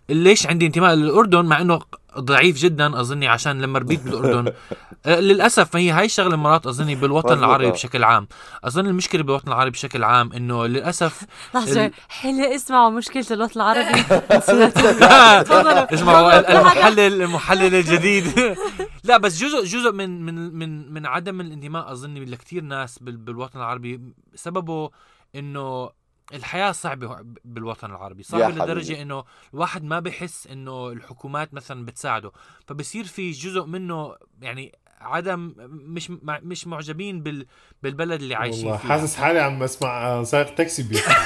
ليش عندي انتماء للأردن مع إنه ضعيف جدا أظني عشان لما ربيت بالأردن. [laughs] آه، للأسف هي هاي الشغلة مرات أظني بالوطن مظبوط. العربي بشكل عام. أظن المشكلة بالوطن العربي بشكل عام إنه للأسف لحظة ال- حلو اسمعوا مشكلة الوطن العربي. [laughs] [laughs] اسمعوا المحلل المحلل الجديد. لا بس جزء جزء من من من من عدم الانتماء أظني لكثير ناس بال- بالوطن العربي سببه إنه الحياة صعبة بالوطن العربي. صعبة. لدرجة إنه الواحد ما بحس إنه الحكومات مثلا بتساعده. فبصير في جزء منه يعني عدم مش مش معجبين بال بالبلد اللي عايشين والله فيها. حاسس حالي عم اسمع سائق تاكسي بيحكي [laughs] [laughs]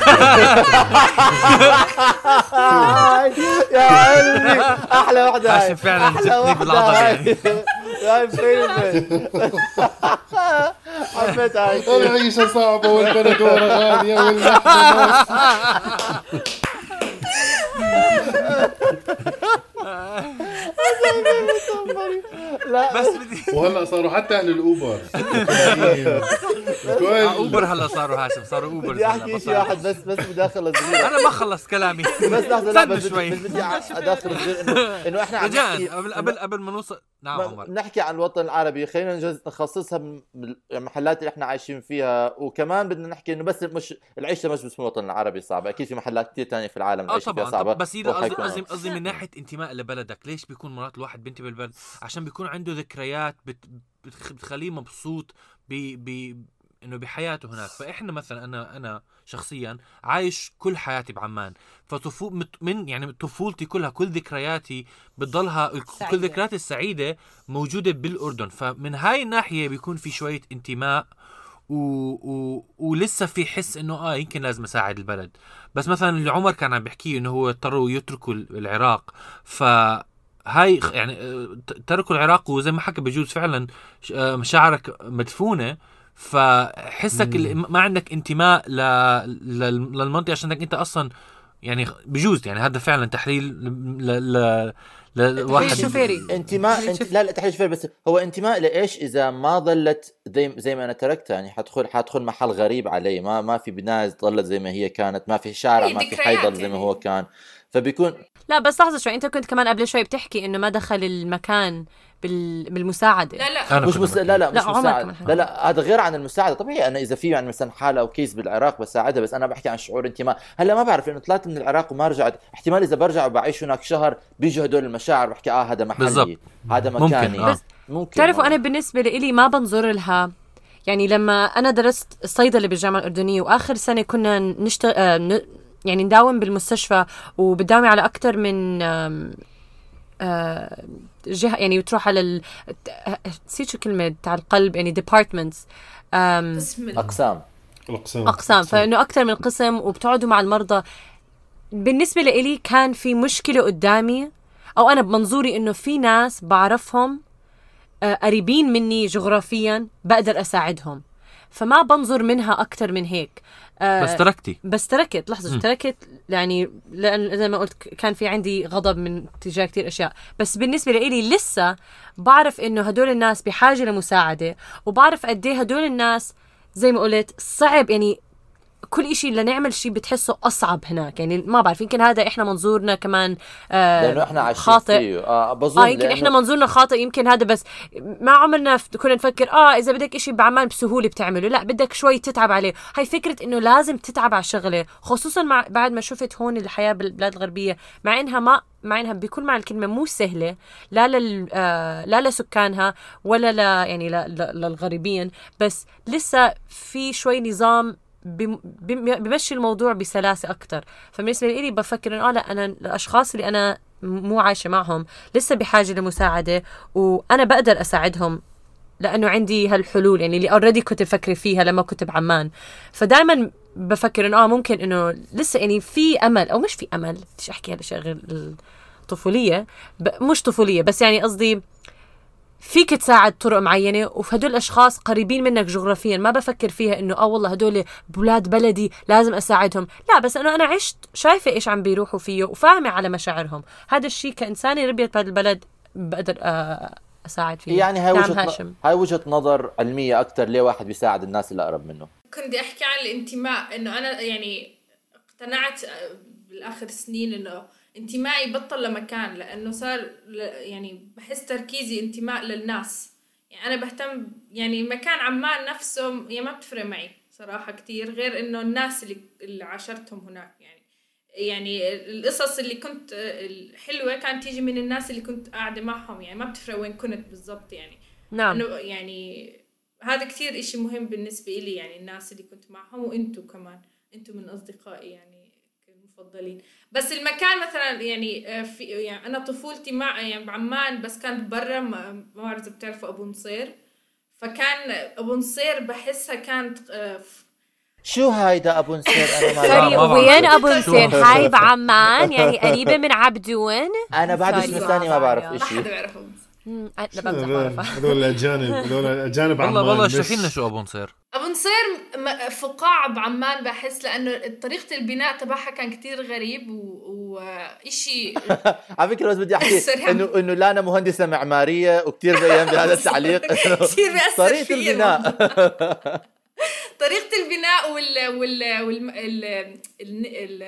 يا قلبي أحلى وحدة. عشان فعلا جتني وحدة. [laughs] بالعضل هاي. يعني. هاي فيلم حبيت هاي العيشة صعبة والبندورة غالية واللحمة لا. بس بدي وهلا صاروا حتى أهل الأوبر. آه، أوبر هلا صاروا هاشم صاروا أوبر بدي أحكي شيء واحد بس بس مداخله صغيره أنا ما خلصت كلامي. بس لحظة لا استنى بس شوي. بس بدي اداخل صغير انه إحنا عم نحكي قبل قبل قبل ما نوصل نعم عمر. نحكي عن الوطن العربي. خلينا نجز نخصصها المحلات اللي إحنا عايشين فيها. وكمان بدنا نحكي إنه بس مش العيشة مش بس في الوطن العربي صعبة. أكيد في محلات كثير ثانية في العالم آه العيشة فيها صعبة. طبعا. بس إذا قصدي قصدي من ناحية انتماء لبلدك ليش بيكون مرات الواحد بينتمي للبلد عشان بيكون عنده ذكريات بت بتخ- بتخليه مبسوط ب ب إنه بحياته هناك. فإحنا مثلا أنا أنا شخصيا عايش كل حياتي بعمان. فطفو من يعني طفولتي كلها كل ذكرياتي بتضلها كل سعيدة. ذكرياتي السعيدة موجودة بالأردن. فمن هاي الناحية بيكون في شوية انتماء و... و... ولسه في حس إنه آه يمكن لازم أساعد البلد. بس مثلا اللي عمر كان عم بيحكيه إنه هو اضطروا يتركوا العراق. ف هاي يعني آه، تركوا العراق وزي ما حكى بجوز فعلا آه، مشاعرك مدفونة فحسك اللي ما عندك انتماء ل... لل- للمنطقة عشان انت أصلا يعني بجوز يعني هذا فعلا تحليل ل... ل... لواحد. شوفيري. انتماء تحليل انت... لا لا تحليل شوفير بس هو انتماء لإيش؟ إذا ما ظلت زي زي ما أنا تركتها يعني حدخل حدخل محل غريب علي ما ما في بناية ظلت زي ما هي كانت ما في شارع ما في حي ضل زي ما يعني. هو كان. فبيكون لا بس لحظة شوي أنت كنت كمان قبل شوي بتحكي إنه ما دخل المكان بال... بالمساعدة. لا لا. أنا مش مس... لا لا مش لا، عمر مساعد كمان. حكى. لا لا هذا غير عن المساعدة. طبيعي أنا إذا في يعني مثلا حالة أو كيس بالعراق بساعدها بس أنا بحكي عن شعور انتماء. هلأ ما بعرف لأنه طلعت من العراق وما رجعت. احتمال إذا برجع وبعيش هناك شهر بيجوا هدول المشاعر. بحكي آه هذا محلي. بالضبط. هذا ممكن، مكاني. آه. بس ممكن. بتعرفوا آه. أنا بالنسبة لي ما بنظر لها. يعني لما أنا درست الصيدلة بالجامعة الأردنية وآخر سنة كنا نشتغل آه ن... يعني نداوم بالمستشفى وبتداومي على أكثر من آه جهة يعني بتروح على ال... نسيت شو كلمة تاع القلب يعني ديبارتمنتس أقسام. الأقسام. أقسام. فإنه أكثر من قسم وبتقعدوا مع المرضى. بالنسبة لإلي كان في مشكلة قدامي أو أنا بمنظوري إنه في ناس بعرفهم آه، قريبين مني جغرافيا بقدر أساعدهم. فما بنظر منها أكثر من هيك. آه، بس تركتي بس تركت لحظة مم. تركت يعني لأن زي ما قلت كان في عندي غضب من تجاه كتير أشياء بس بالنسبة لإلي لسه بعرف إنه هدول الناس بحاجة لمساعدة وبعرف قد إيه هدول الناس زي ما قلت صعب يعني كل إشي لنعمل شيء بتحسه أصعب هناك. يعني ما بعرف يمكن هذا إحنا منظورنا كمان آه لأنه إحنا عايشين خاطئ. فيه. آه بظن آه يمكن لأنه- إحنا منظورنا خاطئ يمكن هذا بس ما عمرنا كنا نفكر آه إذا بدك إشي بعمان بسهولة بتعمله. لا بدك شوي تتعب عليه. هاي فكرة إنه لازم تتعب على الشغله خصوصا مع بعد ما شفت هون الحياة بالبلاد الغربية مع إنها ما مع إنها بكل معنى الكلمة مو سهلة لا لل آه لا لسكانها ولا ل يعني للغريبين. بس لسه في شوي نظام بمشي الموضوع بسلاسة أكثر فبالنسبة لي بفكر إنه آه لا أنا الأشخاص اللي أنا مو عايشة معهم لسه بحاجة لمساعدة وأنا بقدر أساعدهم لأنه عندي هالحلول يعني اللي اوريدي كنت بفكر فيها لما كنت بعمان. فدائما بفكر إنه آه ممكن إنه لسه يعني في أمل أو مش في أمل بديش أحكي هالاشياء غير الطفولية ب- مش طفولية بس يعني قصدي فيك تساعد طرق معينة؟ وفي هدول الأشخاص قريبين منك جغرافيا ما بفكر فيها إنه آه والله هدول بولاد بلدي لازم أساعدهم. لا بس أنه أنا عشت شايفة إيش عم بيروحوا فيه وفاهمة على مشاعرهم. هذا الشيء كإنسانة ربيت بهذا البلد بقدر آه، أساعد فيه. يعني هاي نعم وجهة هاشم. هاي وجهة نظر علمية أكثر ليه واحد بيساعد الناس اللي أقرب منه؟ كنت بدي أحكي عن الانتماء إنه أنا يعني اقتنعت آه، بالآخر سنين إنه انتمائي بطل لمكان لأنه صار يعني بحس تركيزي انتماء للناس. يعني أنا بهتم يعني مكان عمان نفسه يعني ما بتفرق معي صراحة كتير غير إنه الناس اللي اللي عاشرتهم هناك. يعني يعني القصص اللي كنت الحلوة كانت تيجي من الناس اللي كنت قاعدة معهم. يعني ما بتفرق وين كنت بالضبط يعني. نعم. إنه يعني هذا كثير إشي مهم بالنسبة لي يعني الناس اللي كنت معهم وإنتو كمان. إنتو من أصدقائي يعني. المفضلين بس المكان مثلا يعني آه، في يعني أنا طفولتي مع يعني بعمان بس كانت برا ما ما بعرف إذا بتعرفوا أبو نصير فكان أبو نصير بحسها كانت آه، شو هيدا أبو نصير أنا ما sorry [laughs] بعرف. وين أبو نصير؟ هاي بعمان يعني قريبة من عبدون أنا بعد. اسم الثاني ما بعرف ما ما حدا بيعرف. مم، لا بمزح هذول؟ بعرفها هذول الأجانب هذول [laughs] الأجانب والله عمان والله اشرحي لنا شو أبو نصير. أبو نصير فقاعة بعمان بحس لأنه طريقة البناء تبعها كان كتير غريب و- وإشي [laughs] على فكرة بس بدي أحكي سريع. إنه إنه لا أنا مهندسة معمارية وكثير بيان بهذا [laughs] التعليق. كثير بيأثر طريقة فيي البناء. طريقة البناء وال وال وال ال... ال... ال...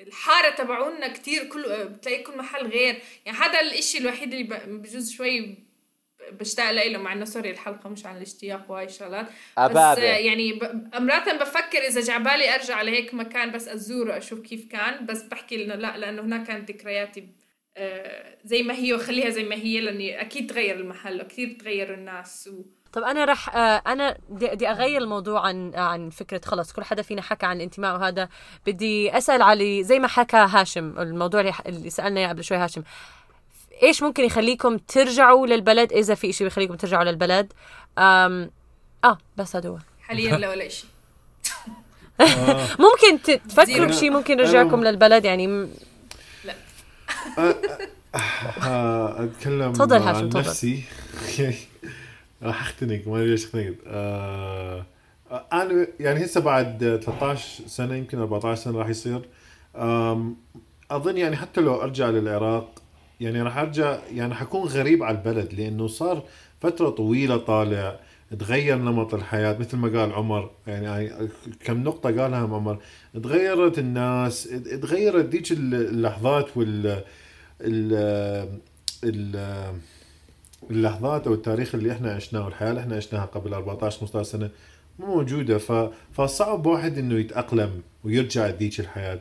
الحارة تبعونا كتير كل بتلاقي كل محل غير يعني هذا الإشي الوحيد اللي ب- بجوز شوي بشتاق له مع إنه سوري الحلقة مش عن الاشتياق وهاي الشغلات بس. يعني ب... مرات بفكر إذا جعبالي أرجع لهيك مكان بس ازوره أشوف كيف كان بس بحكي إنه لا لأنه هناك كانت ذكرياتي آه، زي ما هي وخليها زي ما هي لأني أكيد تغير المحل واكيد تغير الناس و... طب أنا رح آه، أنا بدي أغير الموضوع عن عن فكرة خلص كل حدا فينا حكى عن الانتماء وهذا. بدي أسأل علي زي ما حكى هاشم الموضوع اللي, اللي سألنا إياه قبل شوي هاشم إيش ممكن يخليكم ترجعوا للبلد؟ إذا في شيء بيخليكم ترجعوا للبلد؟ أم آه بس هذا هو. حاليا لا ولا شيء [laughs] ممكن ت- تفكروا. بشيء ممكن يرجعكم للبلد؟ يعني م- آه، [laughs] أتكلم تفضل هاشم، عن تفضل. نفسي. [laughs] راح أختنق ما أدري ليش أختنق. آه، أنا يعني هسه بعد 13 سنة يمكن 14 سنة راح يصير. أظن يعني حتى لو أرجع للعراق يعني راح أرجع يعني حكون غريب على البلد لأنه صار فترة طويلة طالع تغير نمط الحياة مثل ما قال عمر. يعني, يعني كم نقطة قالها عمر؟ تغيرت الناس تغيرت ديك اللحظات وال ال ال اللحظات أو التاريخ اللي إحنا عشناه والحياة اللي إحنا عشناها قبل 14 15 سنة مو موجودة. ف... فصعب واحد إنه يتأقلم ويرجع لذيك الحياة.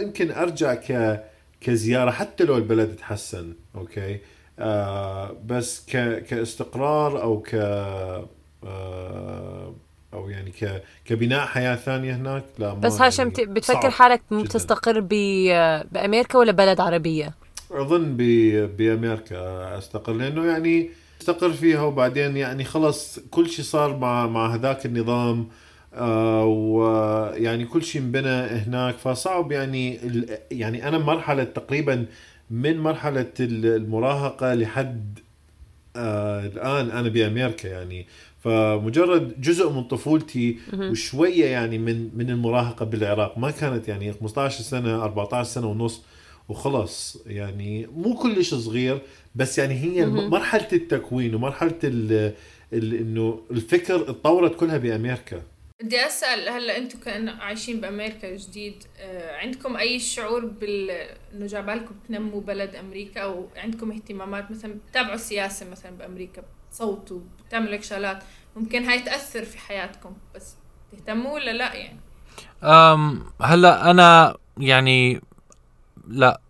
يمكن أرجع ك كزيارة حتى لو البلد تحسن أوكي؟ آه بس ك... كاستقرار أو ك آه أو يعني ك... كبناء حياة ثانية هناك لا بس هاشم يعني بتفكر حالك. تستقر ب- بأمريكا ولا بلد عربية؟ أظن ب... بامريكا استقر لأنه يعني استقر فيها وبعدين يعني خلص كل شيء صار مع مع هذاك النظام آه ويعني كل شيء انبنى هناك فصعب يعني. يعني أنا مرحلة تقريبا من مرحلة ال- المراهقة لحد آه الآن أنا بامريكا يعني فمجرد جزء من طفولتي وشوية يعني من من المراهقة بالعراق ما كانت يعني 15 سنة 14 سنة ونص وخلص يعني مو كلش صغير بس يعني هي مرحلة التكوين ومرحلة ال ال إنه الفكر اتطورت كلها بأمريكا. بدي أسأل هلأ أنتم كأن عايشين بأمريكا جديد آه، عندكم أي شعور بال إنه جابالكم تنموا بلد أمريكا؟ أو عندكم اهتمامات مثلا بتتابعوا السياسة مثلا بأمريكا بتصوتوا بتعملوا هيك شغلات ممكن هاي تأثر في حياتكم بس تهتموا ولا لأ يعني؟ أم هلأ أنا يعني لا.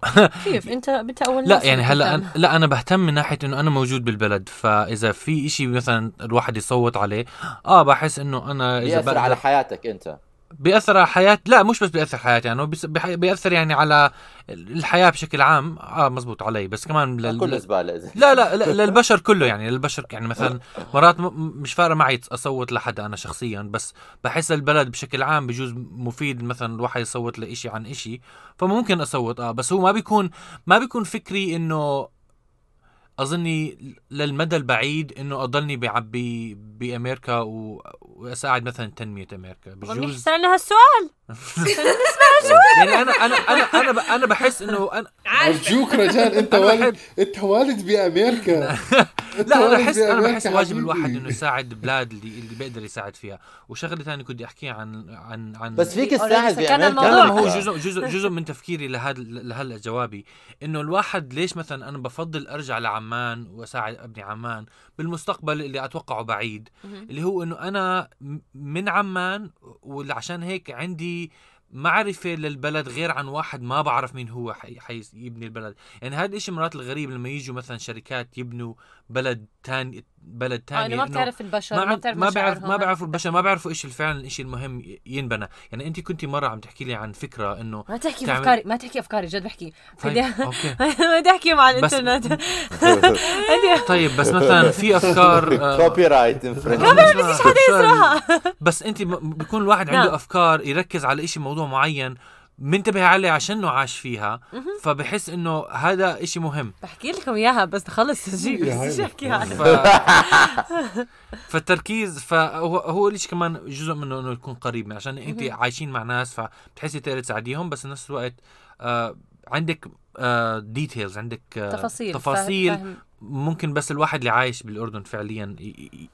كيف؟ انت انت اول لا يعني هلأ. أنا لا أنا بهتم من ناحية إنه أنا موجود بالبلد فإذا في إشي مثلا الواحد يصوت عليه آه بحس إنه أنا إذا بيأثر بقدر على حياتك أنت. بيأثر على حياة لا مش بس بيأثر حياتي يعني هو بيأثر يعني على الحياة بشكل عام آه مزبوط علي بس كمان لل... كل زباله إذا. لا لا للبشر كله يعني للبشر يعني مثلا مرات مش فارقه معي أصوت لحدا أنا شخصيا بس بحس البلد بشكل عام بجوز مفيد مثلا الواحد يصوت لإشي عن إشي فممكن أصوت آه بس هو ما بيكون ما بيكون فكري إنه أظني للمدى البعيد إنه أضلني بعبي بأمريكا. وأساعد مثلا تنمية أمريكا بجوز سألنا هالسؤال يعني أنا أنا أنا أنا ب- أنا بحس إنه أنا أرجوك رجال أنت والد أنت والد بأمريكا. لا أنا بحس أنا بحس واجب. الواحد إنه يساعد بلاد اللي اللي بيقدر يساعد فيها. وشغلة ثانية كنت احكيها عن عن عن بس فيك تساعد بأمريكا. لا. هو جزء جزء جزء من تفكيري لهذا لهلا جوابي. إنه الواحد ليش مثلا أنا بفضل أرجع لعمان وأساعد ابني عمان؟ بالمستقبل اللي أتوقعه بعيد. اللي هو إنه أنا من عمان وعشان هيك عندي معرفة للبلد غير عن واحد ما بعرف مين هو حي حي يبني البلد. يعني هذا الشيء مرات الغريب لما يجوا مثلا شركات يبنوا بلد تاني بلد آه تاني إنه ما بتعرف البشر ما ما بتعرف ما بعرف. ما بعرفوا البشر ما بعرفوا إيش فعلا الشيء المهم ينبنى. يعني انت كنتي مرة عم تحكي لي عن فكرة إنه ما تحكي تعمل- افكاري ما تحكي أفكاري جد بحكي. طيب بدي [laughs] ما تحكي مع بس- الإنترنت. [laughs] طيب بس مثلا في [laughs] أفكار آه، copyright infringe مش حدا يسرقها. بس انت بيكون الواحد عنده نعم. أفكار يركز على إشي موضوع معين منتبه عليه عشانه عاش فيها فبحس إنه هذا إشي مهم. بحكي لكم إياها بس نخلص تسجيل بس إيش هاي أحكي عنها ف... [laughs] فالتركيز فهو هو ليش كمان جزء منه إنه يكون قريب من عشان انت عايشين مع ناس فبتحسي تقدري تساعديهم بس بنفس الوقت آه عندك ديتيلز عندك آه تفاصيل تفاصيل فاهم- ممكن بس الواحد اللي عايش بالأردن فعليا ي- ي-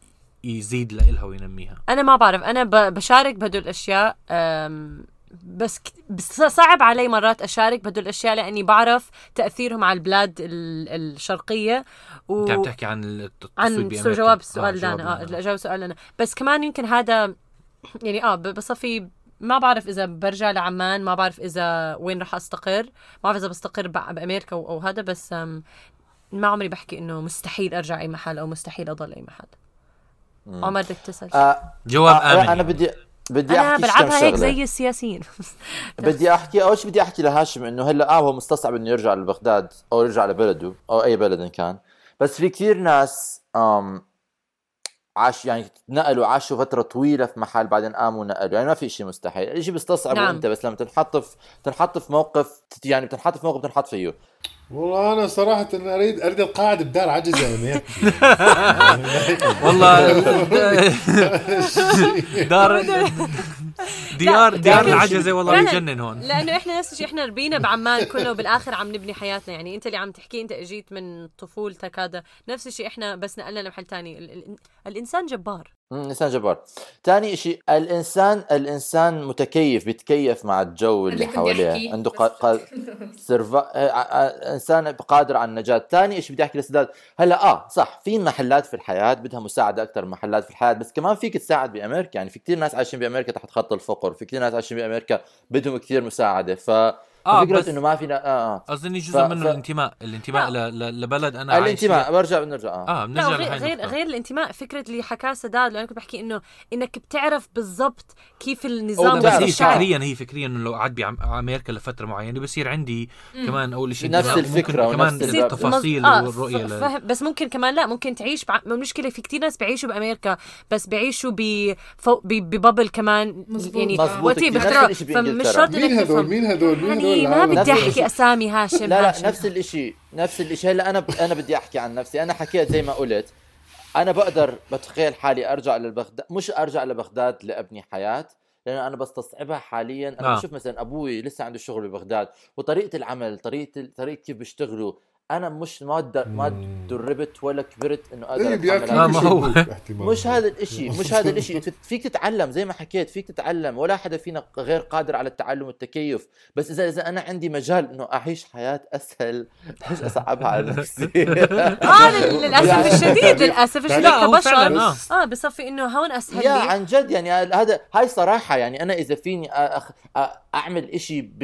يزيد لإلها وينميها. أنا ما بعرف أنا ب- بشارك بهدول الأشياء بس بس صعب علي مرات أشارك بهدول الأشياء لأني بعرف تأثيرهم على البلاد ال- الشرقية و... أنت عم تحكي عن التصويت عن جواب السؤال آه، ده جواب أنا آه. جواب السؤال أنا بس كمان يمكن هذا يعني آه بصفي ما بعرف إذا برجع لعمان ما بعرف إذا وين رح أستقر. ما بعرف إذا بستقر بأمريكا أو, أو هذا بس ما عمري بحكي إنه مستحيل أرجع أي محل أو مستحيل أضل أي محل. عمر بدك تسأل؟ آه جواب آه آمن. أنا بدي بدي أنا أحكي كم بلعبها هيك شغلة. زي السياسيين. [laughs] بدي أحكي أول شيء بدي أحكي لهاشم إنه هلأ آه هو مستصعب إنه يرجع لبغداد أو يرجع لبلده أو أي بلد إن كان. بس في كثير ناس آم عاش يعني نقلوا عاشوا فترة طويلة في محل بعدين قاموا نقلوا. يعني ما في شيء مستحيل. الشيء بيستصعبه نعم. أنت بس لما تنحط في تنحط في موقف يعني بتنحط في موقف تنحط فيه. والله أنا صراحة أنا اريد أريد القاعد بدار عجزة يعني [laughs] والله [laughs] دار ديار ديار العجزة والله. بيجنن هون. لأنه إحنا نفس الشيء إحنا ربينا بعمان كله وبالاخر عم نبني حياتنا. يعني أنت اللي عم تحكي أنت إجيت من طفولتك هذا. نفس الشيء إحنا بس نقلنا لمحل ال- الإنسان جبار. مم، الانسان جبار. ثاني شيء الإنسان الإنسان متكيف بيتكيف مع الجو اللي حواليه. عنده قا... قا... [laughs] سرفا... آه، آه، إنسان قادر على النجاة. ثاني شيء بدي أحكي للسداد هلأ آه صح في محلات في الحياة بدها مساعدة أكثر من محلات في الحياة بس كمان فيك تساعد بأمريكا. يعني في كثير ناس عايشين بأمريكا تحت خط الفقر في كثير ناس عايشين بأمريكا بدهم كثير مساعدة. ف آه، فكرة بس- إنه ما فينا آه آه اظني جزء ف- منه ف- الانتماء الانتماء ل- ل- لبلد أنا عايش الانتماء فيها. برجع بنرجع آه, آه لا بنرجع غير النقطة. غير الانتماء فكرة اللي حكاها سداد لأنه كنت بحكي إنه إنك بتعرف بالضبط كيف النظام بس هي فكريا هي فكريا إنه لو قعد بامريكا لفترة معينة بصير عندي كمان أول شيء نفس وممكن كمان التفاصيل آه، والرؤية ف- ل- بس ممكن كمان لا ممكن تعيش بع... المشكلة في كتير ناس بيعيشوا بأمريكا بس بيعيشوا ب. ببابل كمان مظبوط. يعني مظبوط وقتي. بيخترعوا فمش. شرط إنك مين هذول مين هذول يعني ما؟ بدي أحكي الشيء. أسامي هاشم لا لا هاشم. نفس الإشي نفس الإشي هلأ أنا أنا بدي أحكي عن نفسي أنا حكيت زي ما قلت أنا بقدر بتخيل حالي أرجع لبغداد مش أرجع لبغداد لأبني حياة لأنه أنا بستصعبها حاليا أنا آه. بشوف مثلا أبوي لسه عنده شغل ببغداد وطريقة العمل طريقة طريقة كيف بيشتغلوا أنا مش ما ما. دربت ولا كبرت إنه أقدر إيه، هذا آه، ما هو. مش هذا الإشي مش هذا الإشي. انت [laughs] فيك تتعلم زي ما حكيت فيك تتعلم. ولا حدا فينا غير قادر على التعلم والتكيف. بس اذا إذا أنا عندي مجال إنه أعيش حياة أسهل ليش أصعبها على نفسي. [laughs] آه لل- للأسف يعني- الشديد للأسف الشديد. فعلاً، كبشر. آه. آه بصفي إنه هون أسهل يا لي. عن جد يعني هذا هاي صراحة يعني أنا إذا فيني أعمل إشي ب...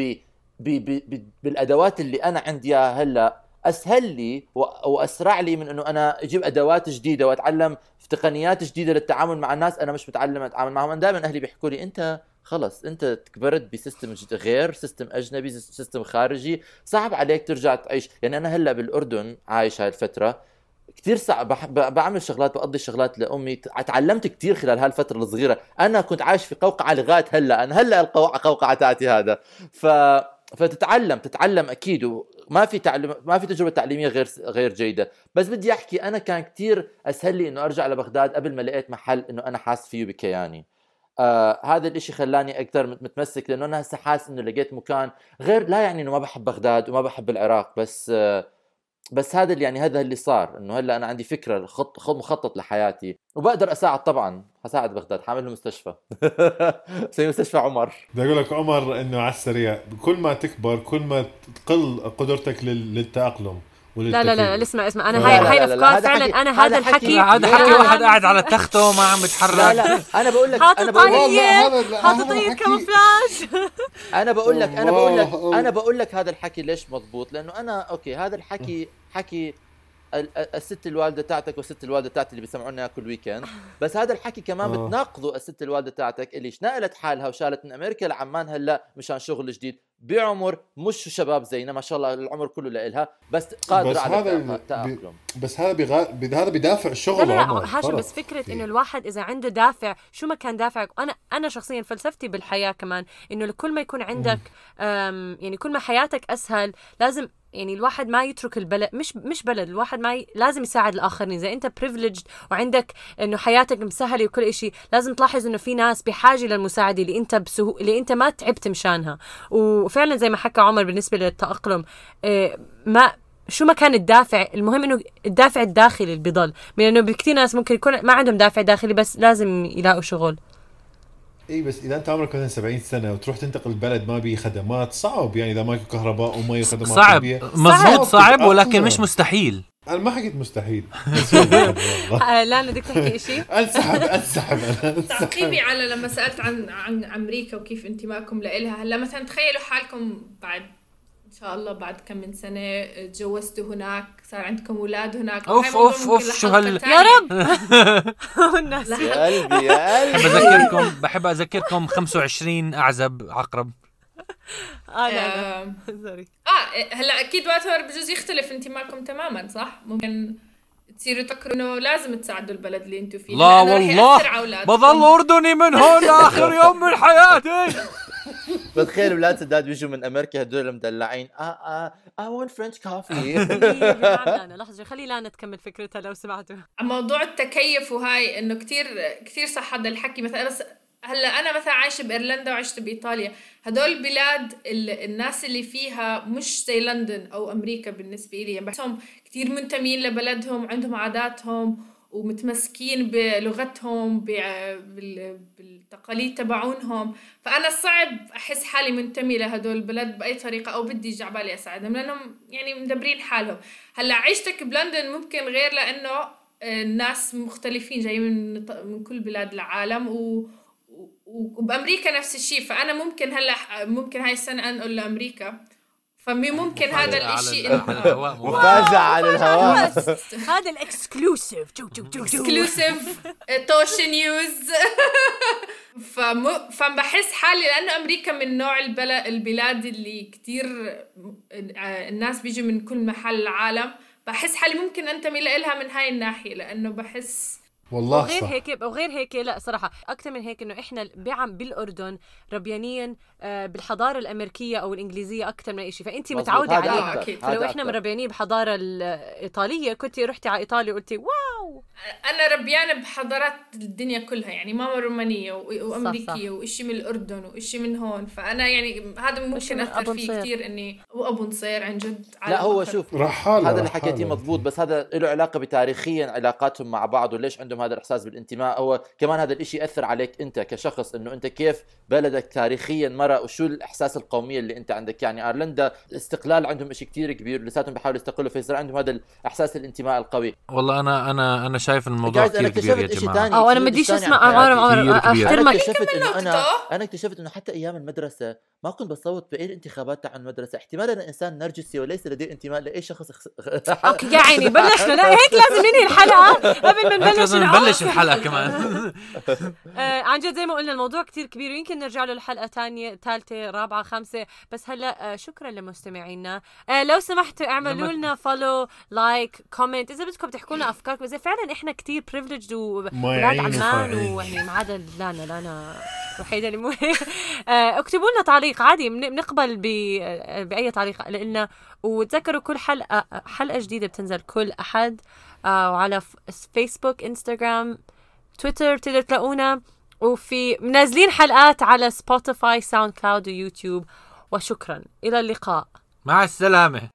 ب... ب... ب... بالأدوات اللي أنا عندي هلأ أسهل لي. واسرع لي من إنه أنا أجيب أدوات جديدة وأتعلم في تقنيات جديدة للتعامل مع الناس أنا مش متعلم أتعامل معهم. دائما أهلي بيحكوا لي أنت خلص أنت كبرت ب system غير system أجنبي system خارجي. صعب عليك ترجع تعيش. يعني أنا هلأ بالأردن عايش هاي الفترة. كثير صعب بعمل شغلات بقضي شغلات لأمي. تعلمت كثير خلال هالفترة الصغيرة. أنا كنت عايش في قوقعة لغاية هلأ. أنا هلأ القوقعه قوقعه تاعتي هذا. ف فتتعلم تتعلم أكيد وما في تعلم ما في تجربة تعليمية غير غير جيدة. بس بدي أحكي أنا كان كثير أسهل لي إنه أرجع لبغداد قبل ما لقيت محل إنه أنا حاسس فيه بكياني. آه هذا الإشي خلاني أكثر مت- متمسك لأنه أنا هسه حاسس إنه لقيت مكان غير لا يعني إنه ما بحب بغداد وما بحب العراق بس آه بس هذا اللي يعني هذا اللي صار إنه هلأ أنا عندي فكرة خط خط مخطط لحياتي وبقدر أساعد طبعا حساعد بغداد حاعمل له مستشفى. [laughs] زي مستشفى عمر. بدي أقول لك عمر إنه على السريع كل ما تكبر كل ما تقل قدرتك لل- للتأقلم. لا لا لا لا اسمع اسمع. أنا لا، هاي لا، هاي لا، لا، الأفكار هذا فعلا أنا هذا هذا حكي- الحكي هذا لا، حكي لا، واحد لا. قاعد على تخته وما عم يتحرك. لا لا أنا بقول لك أنا بقول لك حاطط حكي- كاموفلاج. أنا بقول لك أنا بقول لك. أنا بقول لك هذا الحكي ليش مضبوط؟ لأنه أنا okay هذا الحكي حكي ال- ال- الست الوالدة تاعتك والست الوالدة تاعتي اللي بيسمعونا كل weekend بس هذا الحكي كمان آه. بتناقضه الست الوالدة تاعتك اللي نقلت حالها وشالت من أمريكا لعمان هلأ مشان شغل جديد. بعمر مش شباب زينا ما شاء الله العمر كله لإلها بس قادره بس على هذا التأ- ال- التأقلم بس هذا بغا... هذا بدافع لا الشغل لا عمر لا هاشم. بس فكرة في- إنه الواحد إذا عنده دافع شو ما كان دافعك؟ أنا أنا شخصيا فلسفتي بالحياة كمان إنه كل ما يكون عندك يعني كل ما حياتك أسهل لازم يعني الواحد ما يترك البلد مش مش بلد الواحد ما ي... لازم يساعد الآخرين. إذا أنت privileged وعندك إنه حياتك مسهلة وكل شيء لازم تلاحظ إنه في ناس بحاجة للمساعدة اللي أنت بسهو... اللي أنت ما تعبت مشانها. وفعلا زي ما حكى عمر بالنسبة للتأقلم إيه ما شو ما كان الدافع المهم إنه الدافع الداخلي اللي بضل من إنه بكثير ناس ممكن يكون ما عندهم دافع داخلي بس لازم يلاقوا شغل. اي بس إذا أنت عمرك مثلا 70 سنة وتروح تنتقل بلد ما بيه خدمات صعب يعني إذا ماكو كهرباء ومي وخدمات صعب. مزبوط صعب. ولكن مش مستحيل أنا ما حكيت مستحيل. [laughs] آه لا بدك تحكي شيء [laughs] أنسحب أنسحب أنا أنسحب تعقيبي على لما سألت عن عن أمريكا وكيف انتمائكم لإلها هلأ مثلا تخيلوا حالكم بعد شاء الله بعد كم من سنة تجوزتوا هناك صار عندكم أولاد هناك. أوف، ممكن أوف، شو هال-. يا رب! [laughs] [laughs] يا قلبي يا بحب قلبي أذكركم بحب أذكركم 25 أعزب عقرب. آه لا لا. آه، سوري آه هلا أكيد وقتها بجوز يختلف انتمائكم تماما صح؟ ممكن تصيروا تفكروا انه لازم تساعدوا البلد اللي أنتم فيه. لا والله. بظل أردني من هون لآخر يوم من حياتي. [laughs] بتخيل أولاد سداد بيجوا من أمريكا هدول المدلعين آه آه I want French coffee. [laughs] لانا لحظة خلي لانا تكمل فكرتها لو سمعتوا. موضوع التكيف وهاي إنه كتير كتير صح هذا الحكي. مثلا هلا أنا مثلا عايشة بإيرلندا وعشت بإيطاليا. هدول بلاد ال- الناس اللي فيها مش زي لندن أو أمريكا بالنسبة لي يعني بحسهم كتير منتمين لبلدهم عندهم عاداتهم ومتمسكين بلغتهم بالتقاليد تبعونهم. فأنا صعب أحس حالي منتمي لهدول البلد بأي طريقة أو بدي يجي على بالي أساعدهم لأنهم يعني مدبرين حالهم. هلأ عيشتك بلندن ممكن غير لأنه الناس مختلفين جايين من من كل بلاد العالم و وبأمريكا نفس الشيء. فأنا ممكن هلأ ممكن هاي السنة أنقل لأمريكا. فممكن هذا على الإشي ال- على الهواء مو- مفاجأة على الهواء. هذا ال exclusive جو جو جو جو. exclusive توشي news فم... فبحس حالي لأنه أمريكا من نوع البل... البلاد اللي كتير الناس بيجوا من كل محل العالم. بحس حالي ممكن أنتمي لها من هاي الناحية لأنه بحس والله وغير صح هيك وغير هيك لا صراحة أكثر من هيك إنه إحنا بعم بالأردن ربيانين آه، بالحضارة الأمريكية أو الإنجليزية أكثر من أي شيء فانت. متعودة عليها أكثر. فلو إحنا. مربيانين بالحضاره الإيطالية كنت رحتي على إيطاليا وقلتي واو أنا ربيانة بحضارات الدنيا كلها يعني ماما رومانية. وأمريكية وإشي من الأردن وإشي من هون فأنا يعني هذا ممكن أثر فيه. كثير إني وأبو نصير عن جد لا عالم هو. شوف رحالة هذا اللي حكيتيه. مضبوط بس هذا له علاقة بتاريخيا علاقاتهم مع بعض وليش عندهم هذا الإحساس بالانتماء هو كمان هذا الإشي يأثر عليك أنت كشخص إنه أنت كيف بلدك تاريخيا مرق وشو الإحساس القومية اللي أنت عندك يعني أيرلندا استقلال عندهم إشي كتير كبير لساتهم بيحاولوا يستقلوا فيصير عندهم هذا الإحساس الانتماء القوي والله أنا أنا أنا شايف الموضوع كثير كبير يا إشي جماعة. أو أنا كتير ما بديش أسمع عن عمر. عمر. أنا احترمك اكتشفت إنه. أنا أنا اكتشفت إنه حتى أيام المدرسة ما كنت بصوت بأي الانتخابات تاع المدرسة احتمال أنا إنسان نرجسي وليس لدي انتماء لأي شخص. okay يا عيني بلشنا لا هيك لازم ننهي الحلقة قبل ما نبلش. نبلش الحلقة كمان. [laughs] آه عن جد زي ما قلنا الموضوع كتير كبير ويمكن نرجع له الحلقة ثانية ثالثه رابعة خامسة. بس هلا آه شكرا لمستمعينا. آه لو سمحتوا اعملوا لنا follow like comment إذا بدكم تحكوا لنا أفكاركم إذا فعلا إحنا كتير privileged وولاد عمان. ويعني ما عدا لانا لانا الوحيده اللي مو هيك. [laughs] آه اكتبوا لنا تعليق عادي بن- بنقبل ب- آه، بأي تعليق لنا. وتذكروا كل حلقة حلقة جديدة بتنزل كل آه وعلى فيسبوك انستغرام تويتر تقدر تلاقونا. وفي منزلين حلقات على سبوتيفاي ساوند كلاود ويوتيوب وشكرا. إلى اللقاء. مع السلامة.